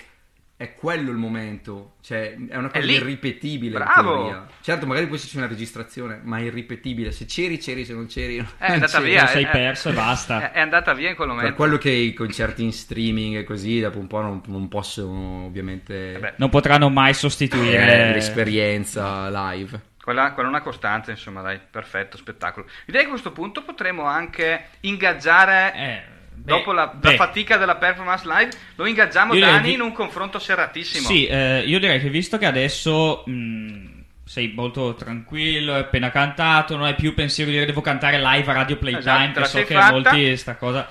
è quello il momento, cioè è una È cosa lì. irripetibile in Bravo. teoria. Certo, magari poi c'è una registrazione, ma è irripetibile. Se c'eri, c'eri, se non c'eri, non È andata c'eri. via. sei è- perso e basta. È, è andata via in quel momento. Per quello che i concerti in streaming e così, dopo un po' non, non possono ovviamente Eh beh, Non potranno mai eh, sostituire l'esperienza live. Quella, quella è una costante, insomma, dai, perfetto, spettacolo. Direi che a questo punto potremo anche ingaggiare, Eh, beh, dopo la, la fatica della performance live, lo ingaggiamo Io Dani di- in un confronto serratissimo. Sì, eh, io direi che visto che adesso mh, sei molto tranquillo, hai appena cantato, non hai più pensiero di dire devo cantare live a Radio Playtime, Esatto, che so che fatta. molti sta cosa.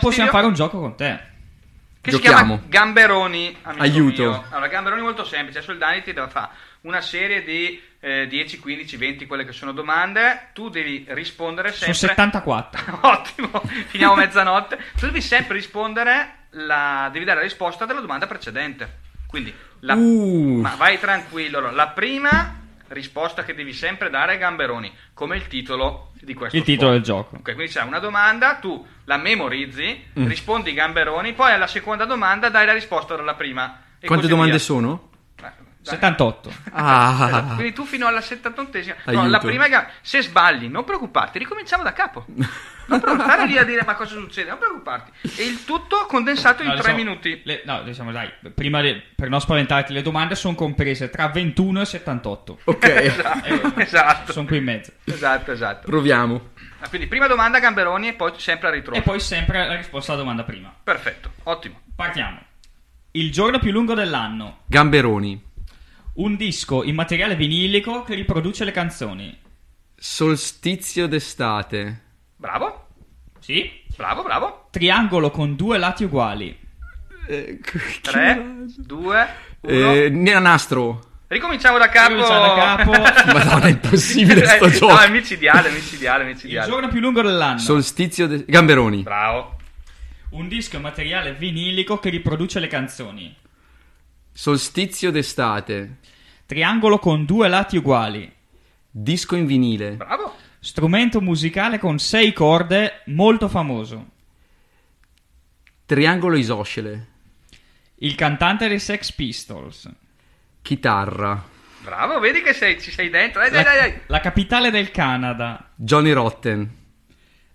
Possiamo fare un gioco con te. Che si Giochiamo. chiama Gamberoni, Aiuto. mio. Allora, Gamberoni è molto semplice, adesso il Dani ti deve fare una serie di eh, 10, 15, 20, quelle che sono domande, tu devi rispondere Sono sempre... 74. Ottimo, finiamo mezzanotte. Tu devi sempre rispondere, la... devi dare la risposta della domanda precedente. Quindi, la... Uh. ma vai tranquillo. allora, La prima risposta che devi sempre dare è Gamberoni, come il titolo di questo Il titolo spot. del gioco. Ok, quindi c'è una domanda, tu la memorizzi, Mm. rispondi Gamberoni, poi alla seconda domanda dai la risposta della prima. e Quante domande via. sono? Eh, dai. 78. Esatto, Ah, Quindi tu fino alla 78esima. No, la prima Gam- se sbagli, non preoccuparti, ricominciamo da capo. Non preoccuparti lì a dire ma cosa succede, non preoccuparti. E il tutto condensato in No, 3 diciamo, minuti. le- no, diciamo dai, prima di- per non spaventarti, le domande sono comprese tra 21 e 78. ok, Esatto, esatto. Sono qui in mezzo. Esatto, esatto. proviamo. Ah, Quindi prima domanda Gamberoni e poi sempre a ritrovo. E poi sempre la risposta alla domanda prima. Perfetto, ottimo. Partiamo. Il giorno più lungo dell'anno. Gamberoni, Un disco in materiale vinilico che riproduce le canzoni. solstizio d'estate, Bravo, Sì? bravo, bravo. Triangolo con due lati uguali. eh, 3, 2, 1. eh, nastro. Ricominciamo da capo. Ricominciamo da capo. Madonna, è impossibile sto Eh, gioco. No, è micidiale, micidiale, Il micidiale. giorno più lungo dell'anno. Solstizio de- Gamberoni, Bravo. Un disco in materiale vinilico che riproduce le canzoni. Solstizio d'estate, Triangolo con due lati uguali. disco in vinile, Bravo. Strumento musicale con sei corde, molto famoso. triangolo isoscele, Il cantante dei Sex Pistols. chitarra, Bravo, vedi che sei, ci sei dentro. Dai, La, dai, dai. la capitale del Canada. Johnny Rotten,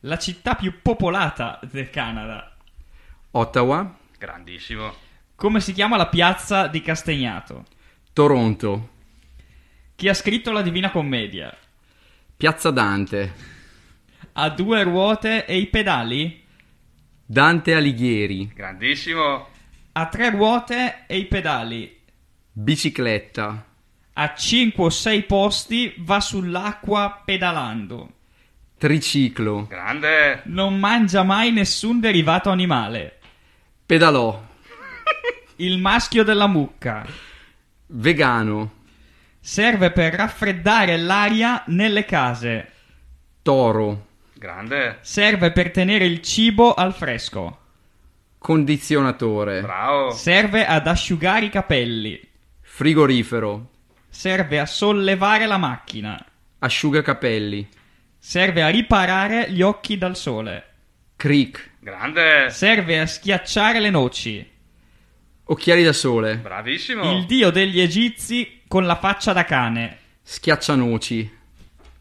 La città più popolata del Canada. Ottawa, Grandissimo. Come si chiama la piazza di Castagnato? Toronto, Chi ha scritto la Divina Commedia? Piazza Dante, Ha due ruote e i pedali? Dante Alighieri, Grandissimo. Ha tre ruote e i pedali? bicicletta, A 5 o 6 posti va sull'acqua pedalando. triciclo, Grande. Non mangia mai nessun derivato animale. pedalò, Il maschio della mucca. vegano, Serve per raffreddare l'aria nelle case. toro, Grande. Serve per tenere il cibo al fresco. condizionatore, Bravo. Serve ad asciugare i capelli. frigorifero, Serve a sollevare la macchina. asciugacapelli, Serve a riparare gli occhi dal sole. cric, Grande. Serve a schiacciare le noci. Occhiali da sole, Bravissimo. Il dio degli egizi con la faccia da cane. schiaccianoci.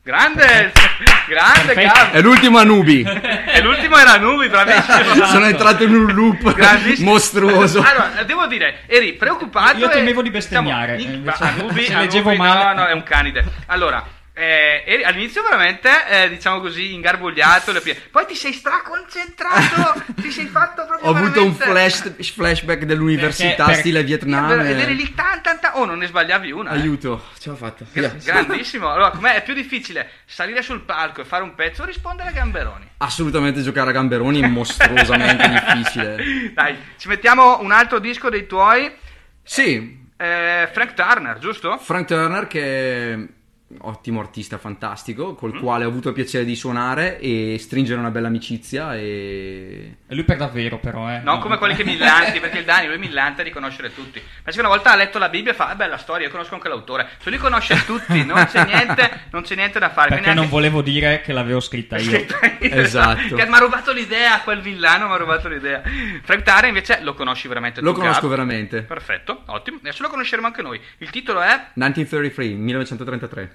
Grande. Grande. Gab. È l'ultimo Anubi. E l'ultimo era Nubi, bravissimo. Sono entrato in un loop mostruoso. Allora, devo dire, eri preoccupato. Io e- temevo di bestemmiare, Diciamo, Anubi, Anubi, leggevo male. No, no, è un canide. Allora, eh, all'inizio veramente, eh, diciamo così, ingarbugliato. le pie- Poi ti sei straconcentrato. ti sei fatto proprio Ho avuto un veramente- flash, flashback dell'università Perché- per- stile Vietnam. Ed eri e- lì tan, tan, tan- Oh, non ne sbagliavi una. eh. Aiuto, ce l'ho fatta. Gra- grandissimo. Allora, com'è? È più difficile salire sul palco e fare un pezzo o rispondere a Gamberoni? Assolutamente giocare a Gamberoni è mostruosamente difficile. Dai, ci mettiamo un altro disco dei tuoi. Sì, eh, Frank Turner, giusto? Frank Turner che ottimo artista fantastico, col Mm. quale ho avuto il piacere di suonare e stringere una bella amicizia e... E lui per davvero, però, eh. Non come quelli che millanti, perché il Dani lui millanta di conoscere tutti. Ma se una volta ha letto la Bibbia fa, ah bella storia, io conosco anche l'autore. Cioè lui conosce tutti, non c'è niente, non c'è niente da fare. Perché quindi non volevo dire che l'avevo scritta io. Esatto. Che mi ha rubato l'idea, quel villano mi ha rubato l'idea. Frank Tara invece lo conosci veramente Lo conosco Gab? veramente. Perfetto, ottimo. Adesso lo conosceremo anche noi. Il titolo è 1933, 1933.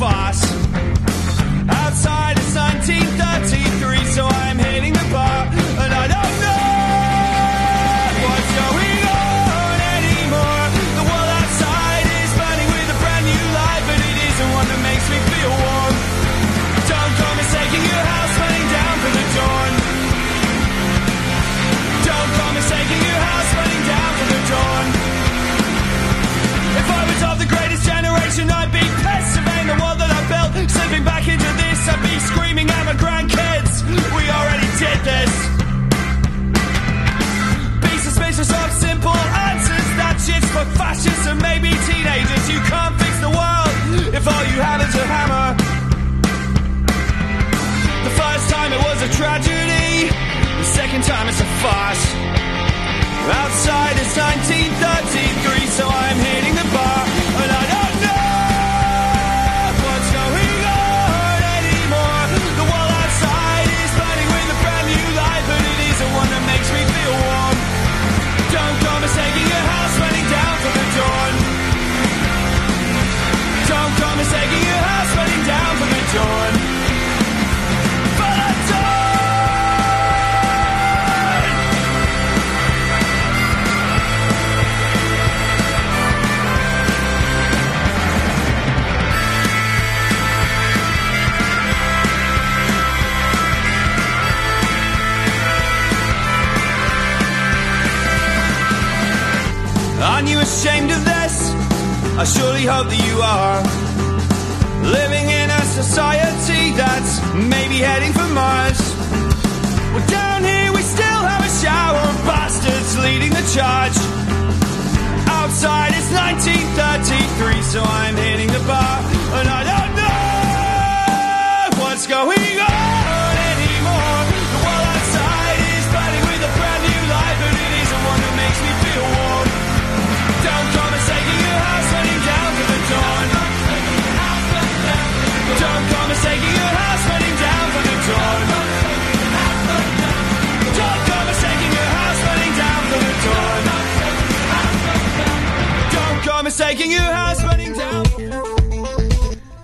time it's a farce. Outside it's 1933, so I'm for fascists and maybe teenagers. You can't fix the world if all you have is a hammer. The first time it was a tragedy. The second time it's a farce. Outside it's 1933, so I'm hitting Surely hope that you are. Living in a society that's maybe heading for Mars. Well, down here we still have a shower of bastards leading the charge. Outside it's 1933, so I'm hitting the bar, and I don't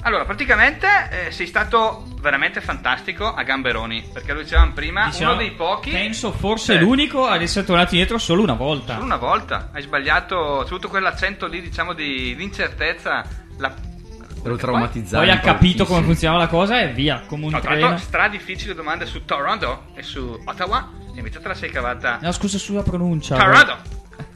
Allora, praticamente eh, sei stato veramente fantastico a Gamberoni, perché lo dicevamo prima, Diciamo, uno dei pochi... Penso forse Sì. l'unico ad essere tornato indietro solo una volta. Solo una volta, hai sbagliato, tutto quell'accento lì, diciamo, di, di incertezza. La... Ero traumatizzato. Poi ha capito come funzionava la cosa e via, come un No, tra treno. l'altro, stra difficili domande su Toronto e su Ottawa, e invece te la sei cavata. No, scusa sulla pronuncia. Toronto!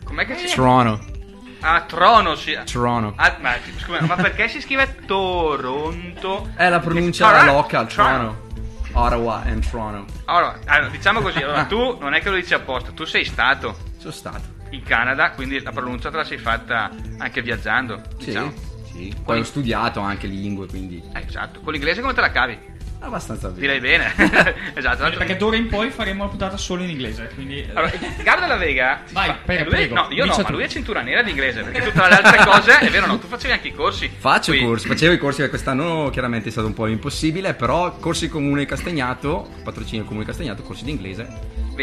Com'è che si Toronto. Ah, Trono si... Toronto. Ah, ma, scusa, ma perché si scrive Toronto? È la pronuncia Toronto. local, Toronto. Ottawa and Toronto. Allora, allora, diciamo così, allora, tu non è che lo dici apposta, tu sei stato Sono stato. in Canada, quindi la pronuncia te la sei fatta anche viaggiando, Sì, diciamo. sì. Poi ho studiato anche lingue, quindi Eh, esatto, con l'inglese come te la cavi? Abbastanza bene. Direi bene. esatto. Perché d'ora in poi faremo la puntata solo in inglese. Quindi. Allora, Gab della Vega. Vai, fa- prego, lui- prego. No, io no, Dice ma lui è cintura nera di inglese. Perché tutte le altre cose, è vero, no, tu facevi anche i corsi. Faccio Qui. corsi, facevo i corsi che quest'anno chiaramente è stato un po' impossibile, però corsi comune Castagnato, patrocinio comune Castagnato, corsi di inglese.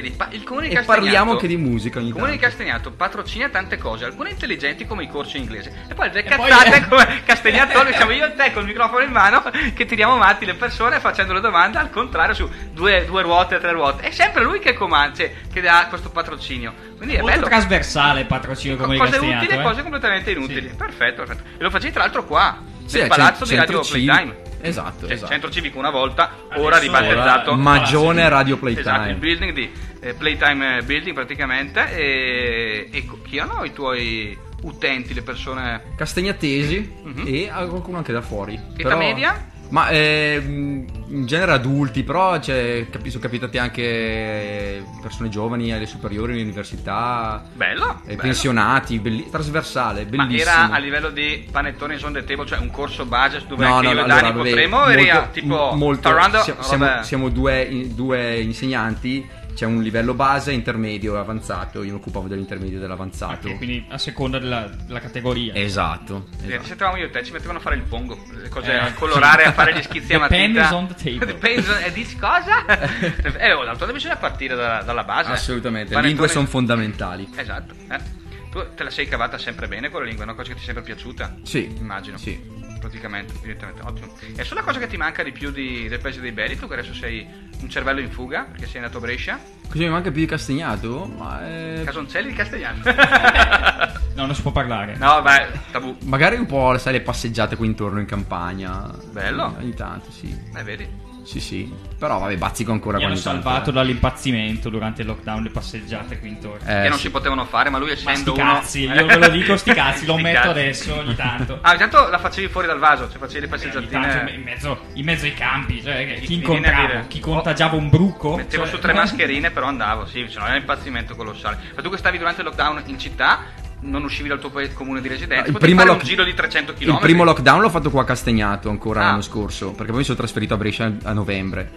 Vedi, pa- il comune di E Castagnato parliamo anche di musica ogni Il comune di tanto. Castagnato patrocina tante cose, alcune intelligenti come i corsi in inglese, e poi le E poi- cazzate come Castagnato, siamo io e te col microfono in mano che tiriamo avanti le persone facendo le domande al contrario su due, due ruote, tre ruote. È sempre lui che comanda, cioè, che dà questo patrocinio. Quindi è Molto bello. trasversale il patrocinio Co- come di cose Castagnato, utili e eh. cose completamente inutili. Sì. Perfetto, perfetto. E lo facevi tra l'altro qua, Sì, nel è palazzo di Radio civico. Playtime. Esatto, Cioè, esatto. Centro civico una volta, Adesso ora ribattezzato. Ora, Magione Radio Esatto, il Playtime. building di eh, Playtime Building praticamente. E, e chi erano i tuoi utenti, le persone. Castagnatesi Mhm. e ah, qualcuno anche da fuori. Età Però- media? Ma eh, in genere adulti, però cioè, capi- sono capitati anche persone giovani alle superiori, all'università, Bello! e bello. pensionati, belli- trasversale, Ma bellissimo. era a livello di panettone on the table, cioè un corso base dove No, anche no, io e Dani allora, vabbè, potremo? o era molto- tipo m- molto, siamo, siamo due, due insegnanti, c'è un livello base, intermedio e avanzato. Io mi occupavo dell'intermedio e dell'avanzato. Ok, quindi a seconda della, della categoria. Esatto. Eh, esatto. Se trovavamo io e te ci mettevano a fare il pongo, le cose Eh, a colorare, a fare gli schizzi a matita. Depends on the table. Depends on- E dici cosa? eh, oh, d'altronde bisogna partire dalla, dalla base. Assolutamente, le lingue sono fondamentali. Esatto. eh. Tu te la sei cavata sempre bene con le lingue, è una cosa che ti è sempre piaciuta? Sì, Immagino. sì. Praticamente, direttamente. Ottimo. E sulla cosa che ti manca di più di- del paese dei belli, tu che adesso sei un cervello in fuga, perché sei nato a Brescia, Così mi manca più di Castagnato? Ma eh, Casoncelli di Castigliano. No, non si può parlare. no, beh, tabù. magari un po' sai le passeggiate qui intorno in campagna. Bello. Ogni tanto, sì. Eh, vedi? Sì, sì. Però vabbè, bazzico ancora Mi hanno ogni tanto, salvato eh. dall'impazzimento durante il lockdown le passeggiate qui intorno. Eh, che non sì. si potevano fare, ma lui Ma essendo sti uno... cazzi, io ve lo dico sti cazzi, lo Sti metto cazzi. adesso ogni tanto. Ah, intanto la facevi fuori dal vaso, cioè facevi le tanto passeggiatine... in mezzo, in mezzo ai campi, cioè, chi incontravo, chi contagiava un bruco. Mettevo cioè- su tre mascherine, però andavo, sì, cioè, non era un impazzimento colossale. Ma tu che stavi durante il lockdown in città, non uscivi dal tuo paese- comune di residenza, il potevi lock- un giro di 300 km. il primo lockdown l'ho fatto qua a Castagnato ancora Ah. l'anno scorso, perché poi mi sono trasferito a Brescia a novembre.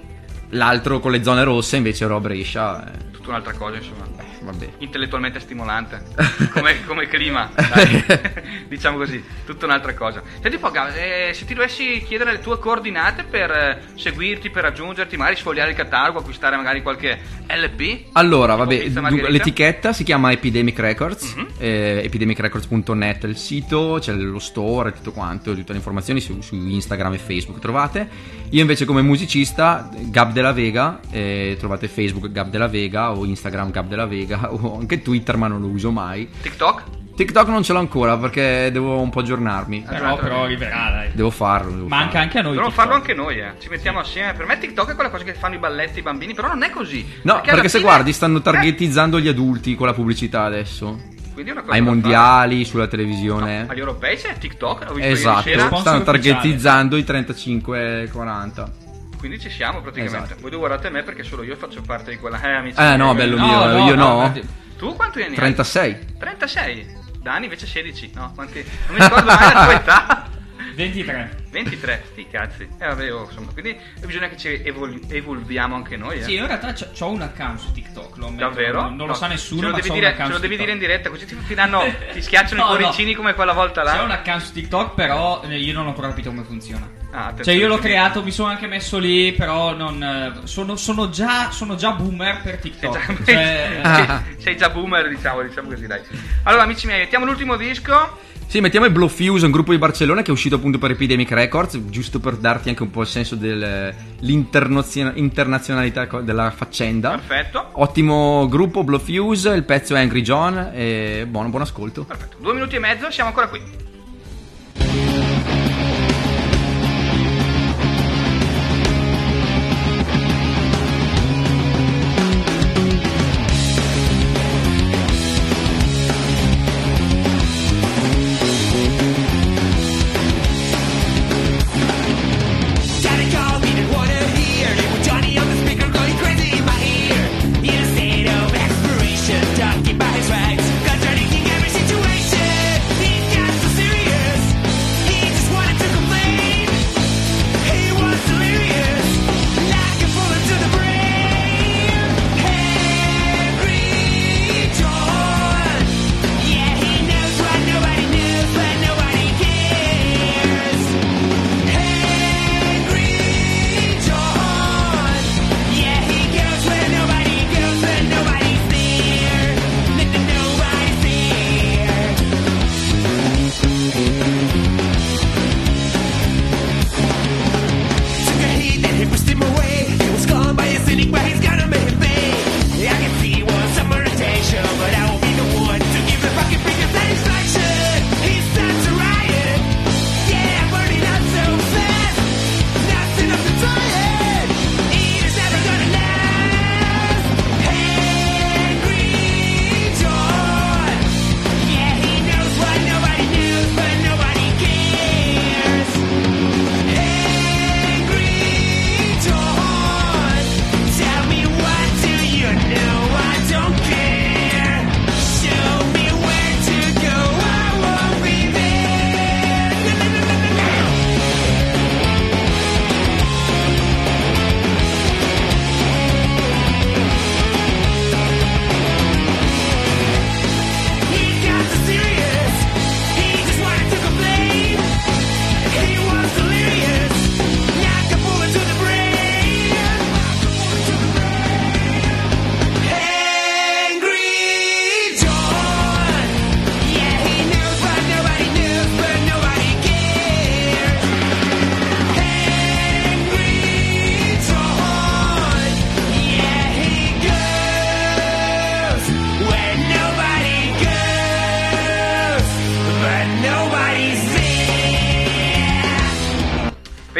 L'altro con le zone rosse invece ero a Brescia. eh, Tutta un'altra cosa, insomma. Vabbè. Intellettualmente stimolante, come, come clima, diciamo così, tutta un'altra cosa. Senti un po', Gab, eh, se ti dovessi chiedere le tue coordinate per eh, seguirti, per raggiungerti, magari sfogliare il catalogo, acquistare magari qualche LP. Allora, vabbè, l'etichetta si chiama Epidemic Records, Mhm. eh, epidemicrecords.net è il sito, c'è lo store e tutto quanto, tutte le informazioni su, su Instagram e Facebook trovate. Io invece come musicista, Gab della Vega, eh, trovate Facebook Gab della Vega o Instagram Gab della Vega o anche Twitter ma non lo uso mai. TikTok? TikTok non ce l'ho ancora perché devo un po' aggiornarmi. Però, però arriverà, dai. Devo farlo. devo Manca farlo. anche a noi. Dovremmo TikTok. farlo anche noi, eh. Ci mettiamo assieme. Per me TikTok è quella cosa che fanno i balletti i bambini, però non è così. No, perché, alla se fine- guardi stanno Eh, targetizzando gli adulti con la pubblicità adesso. quindi è una cosa Ai mondiali, sulla fare. televisione. No, agli europei c'è TikTok, ho visto Esatto, stanno targetizzando i 35-40. Quindi ci siamo praticamente. Esatto. Voi due guardate me perché solo io faccio parte di quella. Eh, amici. Eh no, bello quelli- mio, no, io no. no, Tu quanti anni 36. hai? 36. Dani invece 16. No, quanti? Non mi ricordo mai la tua età. 23. 23, sti cazzi. E vabbè, oh, insomma, quindi bisogna che ci evol- evolviamo anche noi. Eh. Sì, io in realtà ho un account su TikTok. Lo ammetto, Davvero? Non, non No, lo sa nessuno, ce lo devi dire, ce lo devi dire in diretta, così ti, ti danno, ti schiacciano No, i cuoricini no. come quella volta là. C'è un account su TikTok, però eh, io non ho ancora capito come funziona. Ah, Cioè, io l'ho creato, mi sono anche messo lì, però non. eh, Sono, sono già, sono già boomer per Sei TikTok. già, Cioè, Ah. sei- sei già boomer, diciamo, diciamo così, dai. Allora, amici miei, mettiamo l'ultimo disco. Sì, mettiamo il Blowfuse, un gruppo di Barcellona che è uscito appunto per Epidemic Records, giusto per darti anche un po' il senso dell'internazionalità della faccenda. Perfetto. Ottimo gruppo, Blowfuse, il pezzo è Angry John e buono, buon ascolto. Perfetto. Due minuti e mezzo, siamo ancora qui.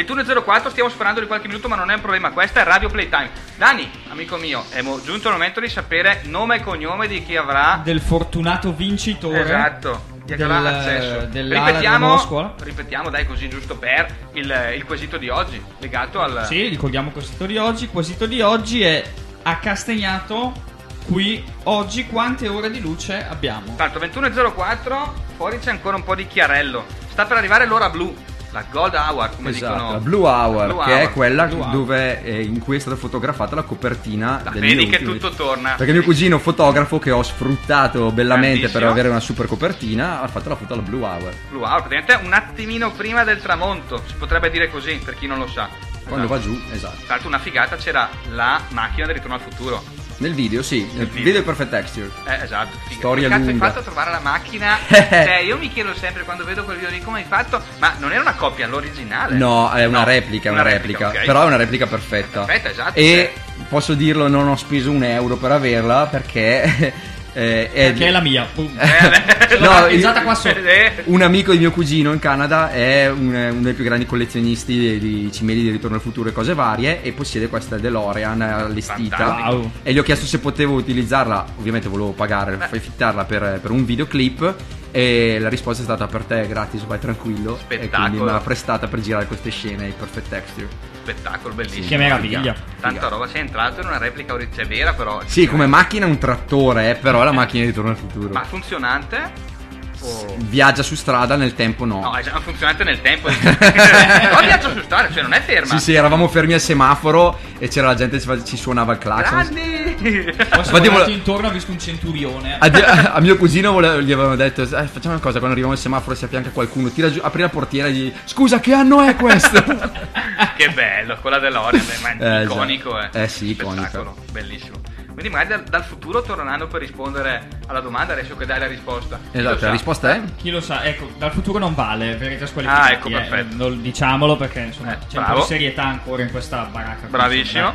21.04 stiamo sperando di qualche minuto ma non è un problema, questa è Radio Playtime. Dani, amico mio, è mo- giunto il momento di sapere nome e cognome di chi avrà... Del fortunato vincitore. Esatto. Chi del- avrà accesso. nuova scuola. ripetiamo, dai, così giusto per il, il quesito di oggi, legato al... Sì, ricordiamo il quesito di oggi. Il quesito di oggi è a Castagnato. Qui oggi quante ore di luce abbiamo? Tanto 21.04, fuori c'è ancora un po' di chiarello. Sta per arrivare l'ora blu, la gold hour, come Esatto, dicono. la Blue Hour, Blue che Hour. è quella dove, eh, in cui è stata fotografata la copertina del vedi che ultimo- tutto torna. Perché mio cugino fotografo che ho sfruttato bellamente per avere una super copertina ha fatto la foto alla Blue Hour. Blue hour, praticamente un attimino prima del tramonto, si potrebbe dire così, per chi non lo sa. Quando Esatto. va giù, esatto. Tra l'altro una figata c'era la macchina del ritorno al futuro. Nel video, sì, nel video. video è perfect texture. Eh, esatto. Figa. Storia come cazzo lunga. hai fatto a trovare la macchina? cioè, io mi chiedo sempre quando vedo quel video lì come hai fatto, ma non era una copia, l'originale. No, è una No, replica, è una, replica, ok. però è una replica perfetta. Perfetta, esatto. E posso dirlo, non ho speso un euro per averla perché eh, è, Che è la mia. Eh, No, io- qua sotto. Eh, Un amico di mio cugino in Canada è un- uno dei più grandi collezionisti di, di cimeli di Ritorno al Futuro e cose varie e possiede questa DeLorean allestita. Wow. e gli ho chiesto se potevo utilizzarla, ovviamente volevo pagare, Beh. fittarla per, per un videoclip e la risposta è stata per te gratis, vai tranquillo e Spettacolo. quindi me l'ha prestata per girare queste scene in perfect texture. Spettacolo bellissimo. Che meraviglia. Tanta roba, sei entrato in una replica vera però. Sì, come macchina è un trattore, eh, però è la macchina di Ritorno al Futuro. Ma funzionante? Viaggia su strada, nel tempo no. No, è già funzionante nel tempo. Però viaggio su strada, cioè non è ferma. Sì, sì, eravamo fermi al semaforo e c'era la gente che ci suonava il clacson. Grandi! Poi guardati vole- intorno ho visto un centurione. A, di- a mio cugino vole- gli avevano detto: "Eh, Facciamo una cosa, quando arriviamo al semaforo si affianca qualcuno, tira giù, apri la portiera e gli Scusa, che anno è questo? che bello, quella dell'Orient, ma è Eh, iconico, già. eh. Eh sì, iconico. Bellissimo. Quindi magari dal, dal futuro torneranno per rispondere alla domanda, adesso che dai la risposta. Esatto, sa? la risposta è? Chi lo sa, ecco, dal futuro non vale, verrete squalificati. Ah, ecco, eh, perfetto. non- diciamolo perché insomma Eh, c'è un po' bravo. di serietà ancora in questa baracca. Bravissimo.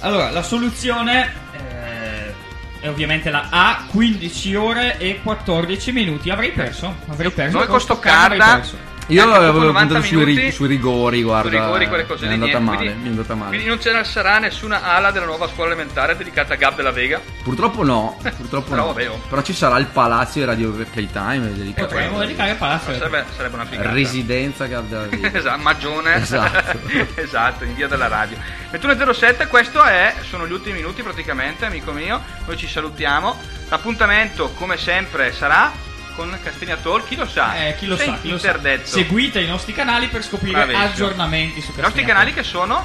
Allora, la soluzione eh, è ovviamente la A, 15 ore e 14 minuti. Avrei perso, avrei perso. Noi con sto carda-. Io avevo 90 puntato sui, ri- sui rigori, guarda. Sui rigori, quelle cose mi è lì, andata niente. male. Quindi- mi è andata male. Quindi non ce ne sarà nessuna ala della nuova scuola elementare dedicata a Gab della Vega. Purtroppo no, purtroppo Però no. vabbè, oh. Però ci sarà il palazzo di Radio Playtime dedicato Potremmo a dedicare il palazzo. Sarebbe, sarebbe una figata. residenza Gardavia. esatto, Magione. Esatto. esatto, in via della radio. 21.07, questo è, sono gli ultimi minuti praticamente, amico mio. Noi ci salutiamo. L'appuntamento, come sempre, sarà con Castigna Talk, chi lo sa? Eh, chi lo Sei sa, chi lo sa. Seguite i nostri canali per scoprire Bravissimo. aggiornamenti su I nostri canali che sono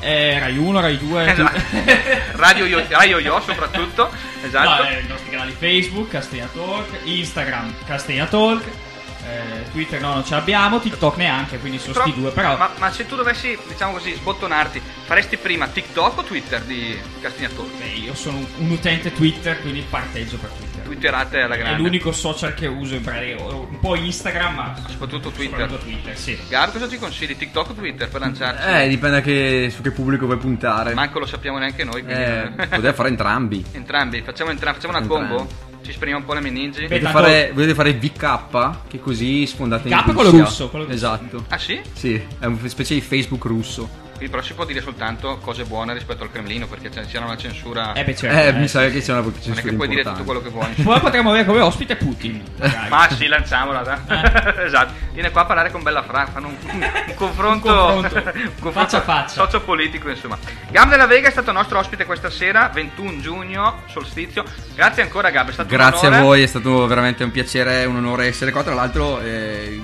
Eh, Rai 1, Rai 2. Esatto. Radio Yo, Radio Yo soprattutto, esatto. No, eh, i nostri canali Facebook, Castagna Talk, Instagram, Castagna Talk, eh, Twitter no, non ce l'abbiamo, TikTok neanche, quindi sono Però- sti due, però ma, ma se tu dovessi, diciamo così, sbottonarti, faresti prima TikTok o Twitter di Castigna Talk? beh, io sono un, un utente Twitter, quindi parteggio per Twitter. Twitterate alla È grande. l'unico social che uso in pratica, un po' Instagram, ma Soprattutto Twitter. soprattutto Twitter, sì. Gab, cosa ci consigli? TikTok o Twitter per lanciarci? Eh, dipende che, su che pubblico vuoi puntare. Manco lo sappiamo neanche noi. Quindi... Eh, potete fare entrambi. Entrambi, facciamo, entra- facciamo una Entrambi. combo? Ci spremiamo un po' le meningi? Beh, Volete fare, volete fare VK? Che così sfondate in VK è quello Russia. russo, quello russo. Esatto. Ah sì? Sì, è una specie di Facebook russo. Quindi però si può dire soltanto cose buone rispetto al Cremlino perché c'è, c'era una censura. Eh beh certo. Eh, eh, mi sa sì, che sì. c'è una non è censura che puoi dire tutto quello che vuoi. Poi potremmo avere come ospite Putin. Ma sì, lanciamola, dai. esatto. Viene qua a parlare con Bella Fra, fanno un, un confronto, Un confronto. Faccia a faccia. sociopolitico, insomma. Gab della Vega è stato nostro ospite questa sera, 21 giugno, solstizio. Grazie ancora Gab, è stato Grazie un a voi, è stato veramente un piacere, un onore essere qua. Tra l'altro, eh,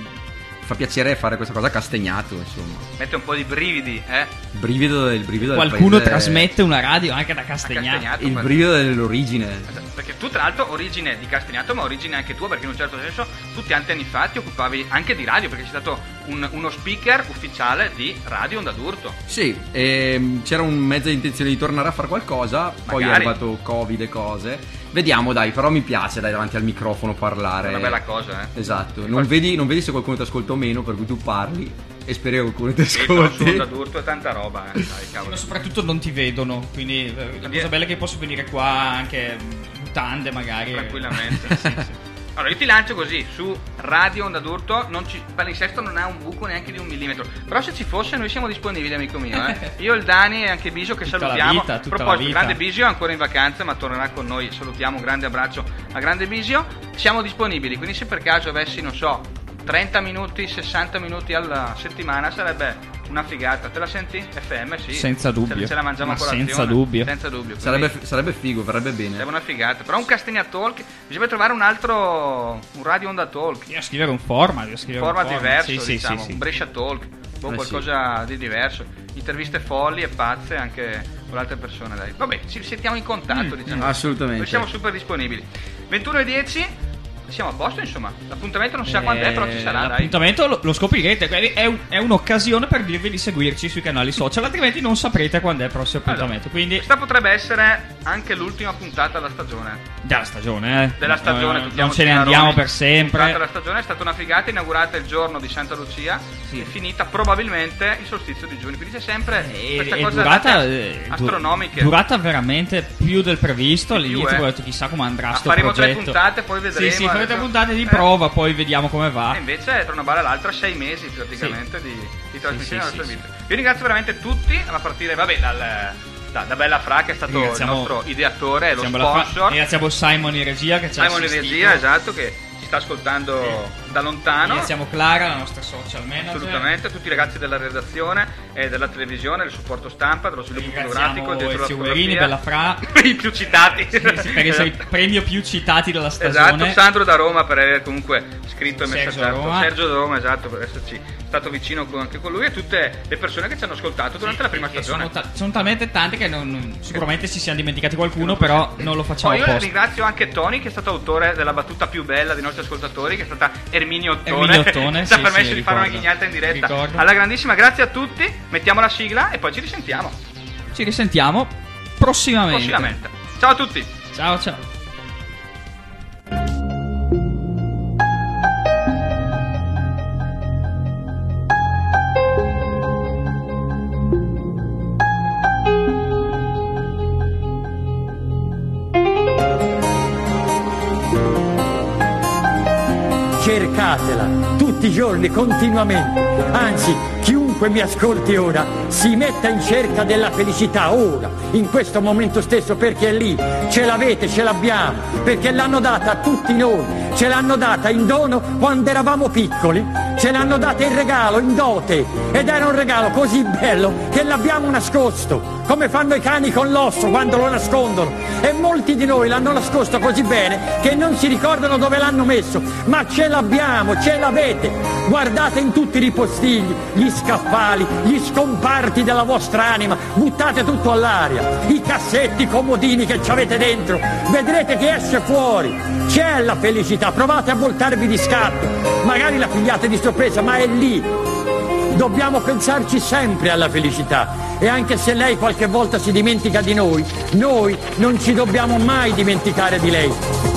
fa piacere fare questa cosa a Castagnato, insomma. Mette un po' di brividi, eh. Il brivido, il brivido del Qualcuno paese- trasmette una radio anche da Castagnato. Castagnato. Il per- brivido dell'origine. Perché tu tra l'altro origine di Castagnato ma origine anche tua perché in un certo senso tu tanti anni fa ti occupavi anche di radio perché sei stato un- uno speaker ufficiale di Radio Onda d'Urto. Sì, ehm, c'era un mezzo di intenzione di tornare a fare qualcosa, poi è Magari. arrivato Covid e cose. Vediamo, dai, però mi piace dai davanti al microfono parlare. È una bella cosa, eh. Esatto, non vedi, non vedi se qualcuno ti ascolta o meno, per cui tu parli e spero che qualcuno ti Sì, ascolti. Onda d'Urto è tanta roba, eh. Dai, cavolo. Ma soprattutto non ti vedono, quindi eh, la cosa bella è che posso venire qua anche mutande magari. Tranquillamente. sì, sì. Allora, io ti lancio così, su Radio Onda d'Urto, non ci, il palinsesto non ha un buco neanche di un millimetro. Però se ci fosse noi siamo disponibili, amico mio. Eh. Io, il Dani e anche Bisio che Tutta salutiamo. vita, A tutta la proposito, grande Bisio è ancora in vacanza, ma tornerà con noi. Salutiamo, un grande abbraccio a grande Bisio. Siamo disponibili, quindi se per caso avessi, non so, 30 minuti, 60 minuti alla settimana sarebbe una figata. Te la senti? FM, sì. Senza dubbio. Ce, ce la mangiamo Ma senza dubbio. Senza dubbio. Sarebbe, sarebbe figo, verrebbe bene. Sarebbe una figata. Però un Castagna Talk, bisogna trovare un altro, un Radio Onda Talk. Bisogna scrivere un format, bisogna Un scrivere format un diverso, Sì, diciamo, sì, sì. un Brescia Talk, o Eh, qualcosa di diverso. Interviste folli e pazze anche con altre persone, dai. Vabbè, ci sentiamo in contatto, Mm, diciamo. assolutamente. Noi siamo super disponibili. 21 e 10, siamo a posto, insomma. L'appuntamento non si sa quando è, però ci sarà, Eh, dai. L'appuntamento lo, lo scoprirete, è, un- è un'occasione per dirvi di seguirci sui canali social, altrimenti non saprete quando è il prossimo appuntamento. Quindi, Questa potrebbe essere anche l'ultima puntata della stagione. della stagione, eh. Della stagione, Eh, non ce ne andiamo per Puntata sempre. della stagione è stata una figata, inaugurata il giorno di Santa Lucia Sì. e finita probabilmente il solstizio di giugno. Quindi c'è sempre E, questa e cosa durata, eh, astronomiche. durata veramente più del previsto. All'inizio eh. ho detto chissà come andrà Ma sto faremo tre progetto. puntate, poi vedremo, Sì, sì, tre adesso. puntate di Eh. prova, poi vediamo come va. E invece tra una balla e l'altra sei mesi praticamente di, di trasmissione della nostra vita. Io ringrazio veramente tutti, a partire vabbè, dal, da, da Bella Fra che è stato il nostro ideatore e lo sponsor. Ringraziamo Simon in regia che ci ha Simon in regia, esatto, che sta ascoltando da lontano. Ringraziamo Clara, la nostra social manager. Assolutamente, tutti i ragazzi della redazione e della televisione, del supporto stampa, dello sviluppo fotografico, dietro la Ezio fotografia. Bella Fra. I più citati. Sì, sì, per essere i premio più citati della Esatto, stagione. Sandro da Roma per aver comunque scritto e messaggiato. Sergio da Roma, esatto, per esserci stato vicino con- anche con lui e tutte le persone che ci hanno ascoltato durante la prima stagione. Sono, ta- sono talmente tanti che non- non- sicuramente si siamo dimenticati qualcuno, però non lo facciamo Poi io ringrazio anche Tony che è stato autore della battuta più bella dei nostri ascoltatori che è stata Erminio Ottone Erminio Ottone, ci ha sì, permesso sì, di fare una ghignata in diretta Ricordo. alla grandissima grazie a tutti mettiamo la sigla e poi ci risentiamo Ci risentiamo prossimamente. prossimamente ciao a tutti Ciao ciao. Cercatela tutti i giorni, continuamente. Anzi, chiunque mi ascolti ora si metta in cerca della felicità ora, in questo momento stesso, perché è lì, ce l'avete, ce l'abbiamo, perché l'hanno data a tutti noi, ce l'hanno data in dono quando eravamo piccoli, ce l'hanno data in regalo, in dote, ed era un regalo così bello che l'abbiamo nascosto, come fanno i cani con l'osso quando lo nascondono, e molti di noi l'hanno nascosto così bene che non si ricordano dove l'hanno messo, ma ce l'abbiamo, ce l'avete. Guardate in tutti i ripostigli, gli scaffali, gli scomparti della vostra anima, buttate tutto all'aria, i cassetti, i comodini che ci avete dentro, vedrete che esce fuori. C'è la felicità, provate a voltarvi di scatto, magari la pigliate di sorpresa, ma è lì. Dobbiamo pensarci sempre alla felicità e anche se lei qualche volta si dimentica di noi, noi non ci dobbiamo mai dimenticare di lei.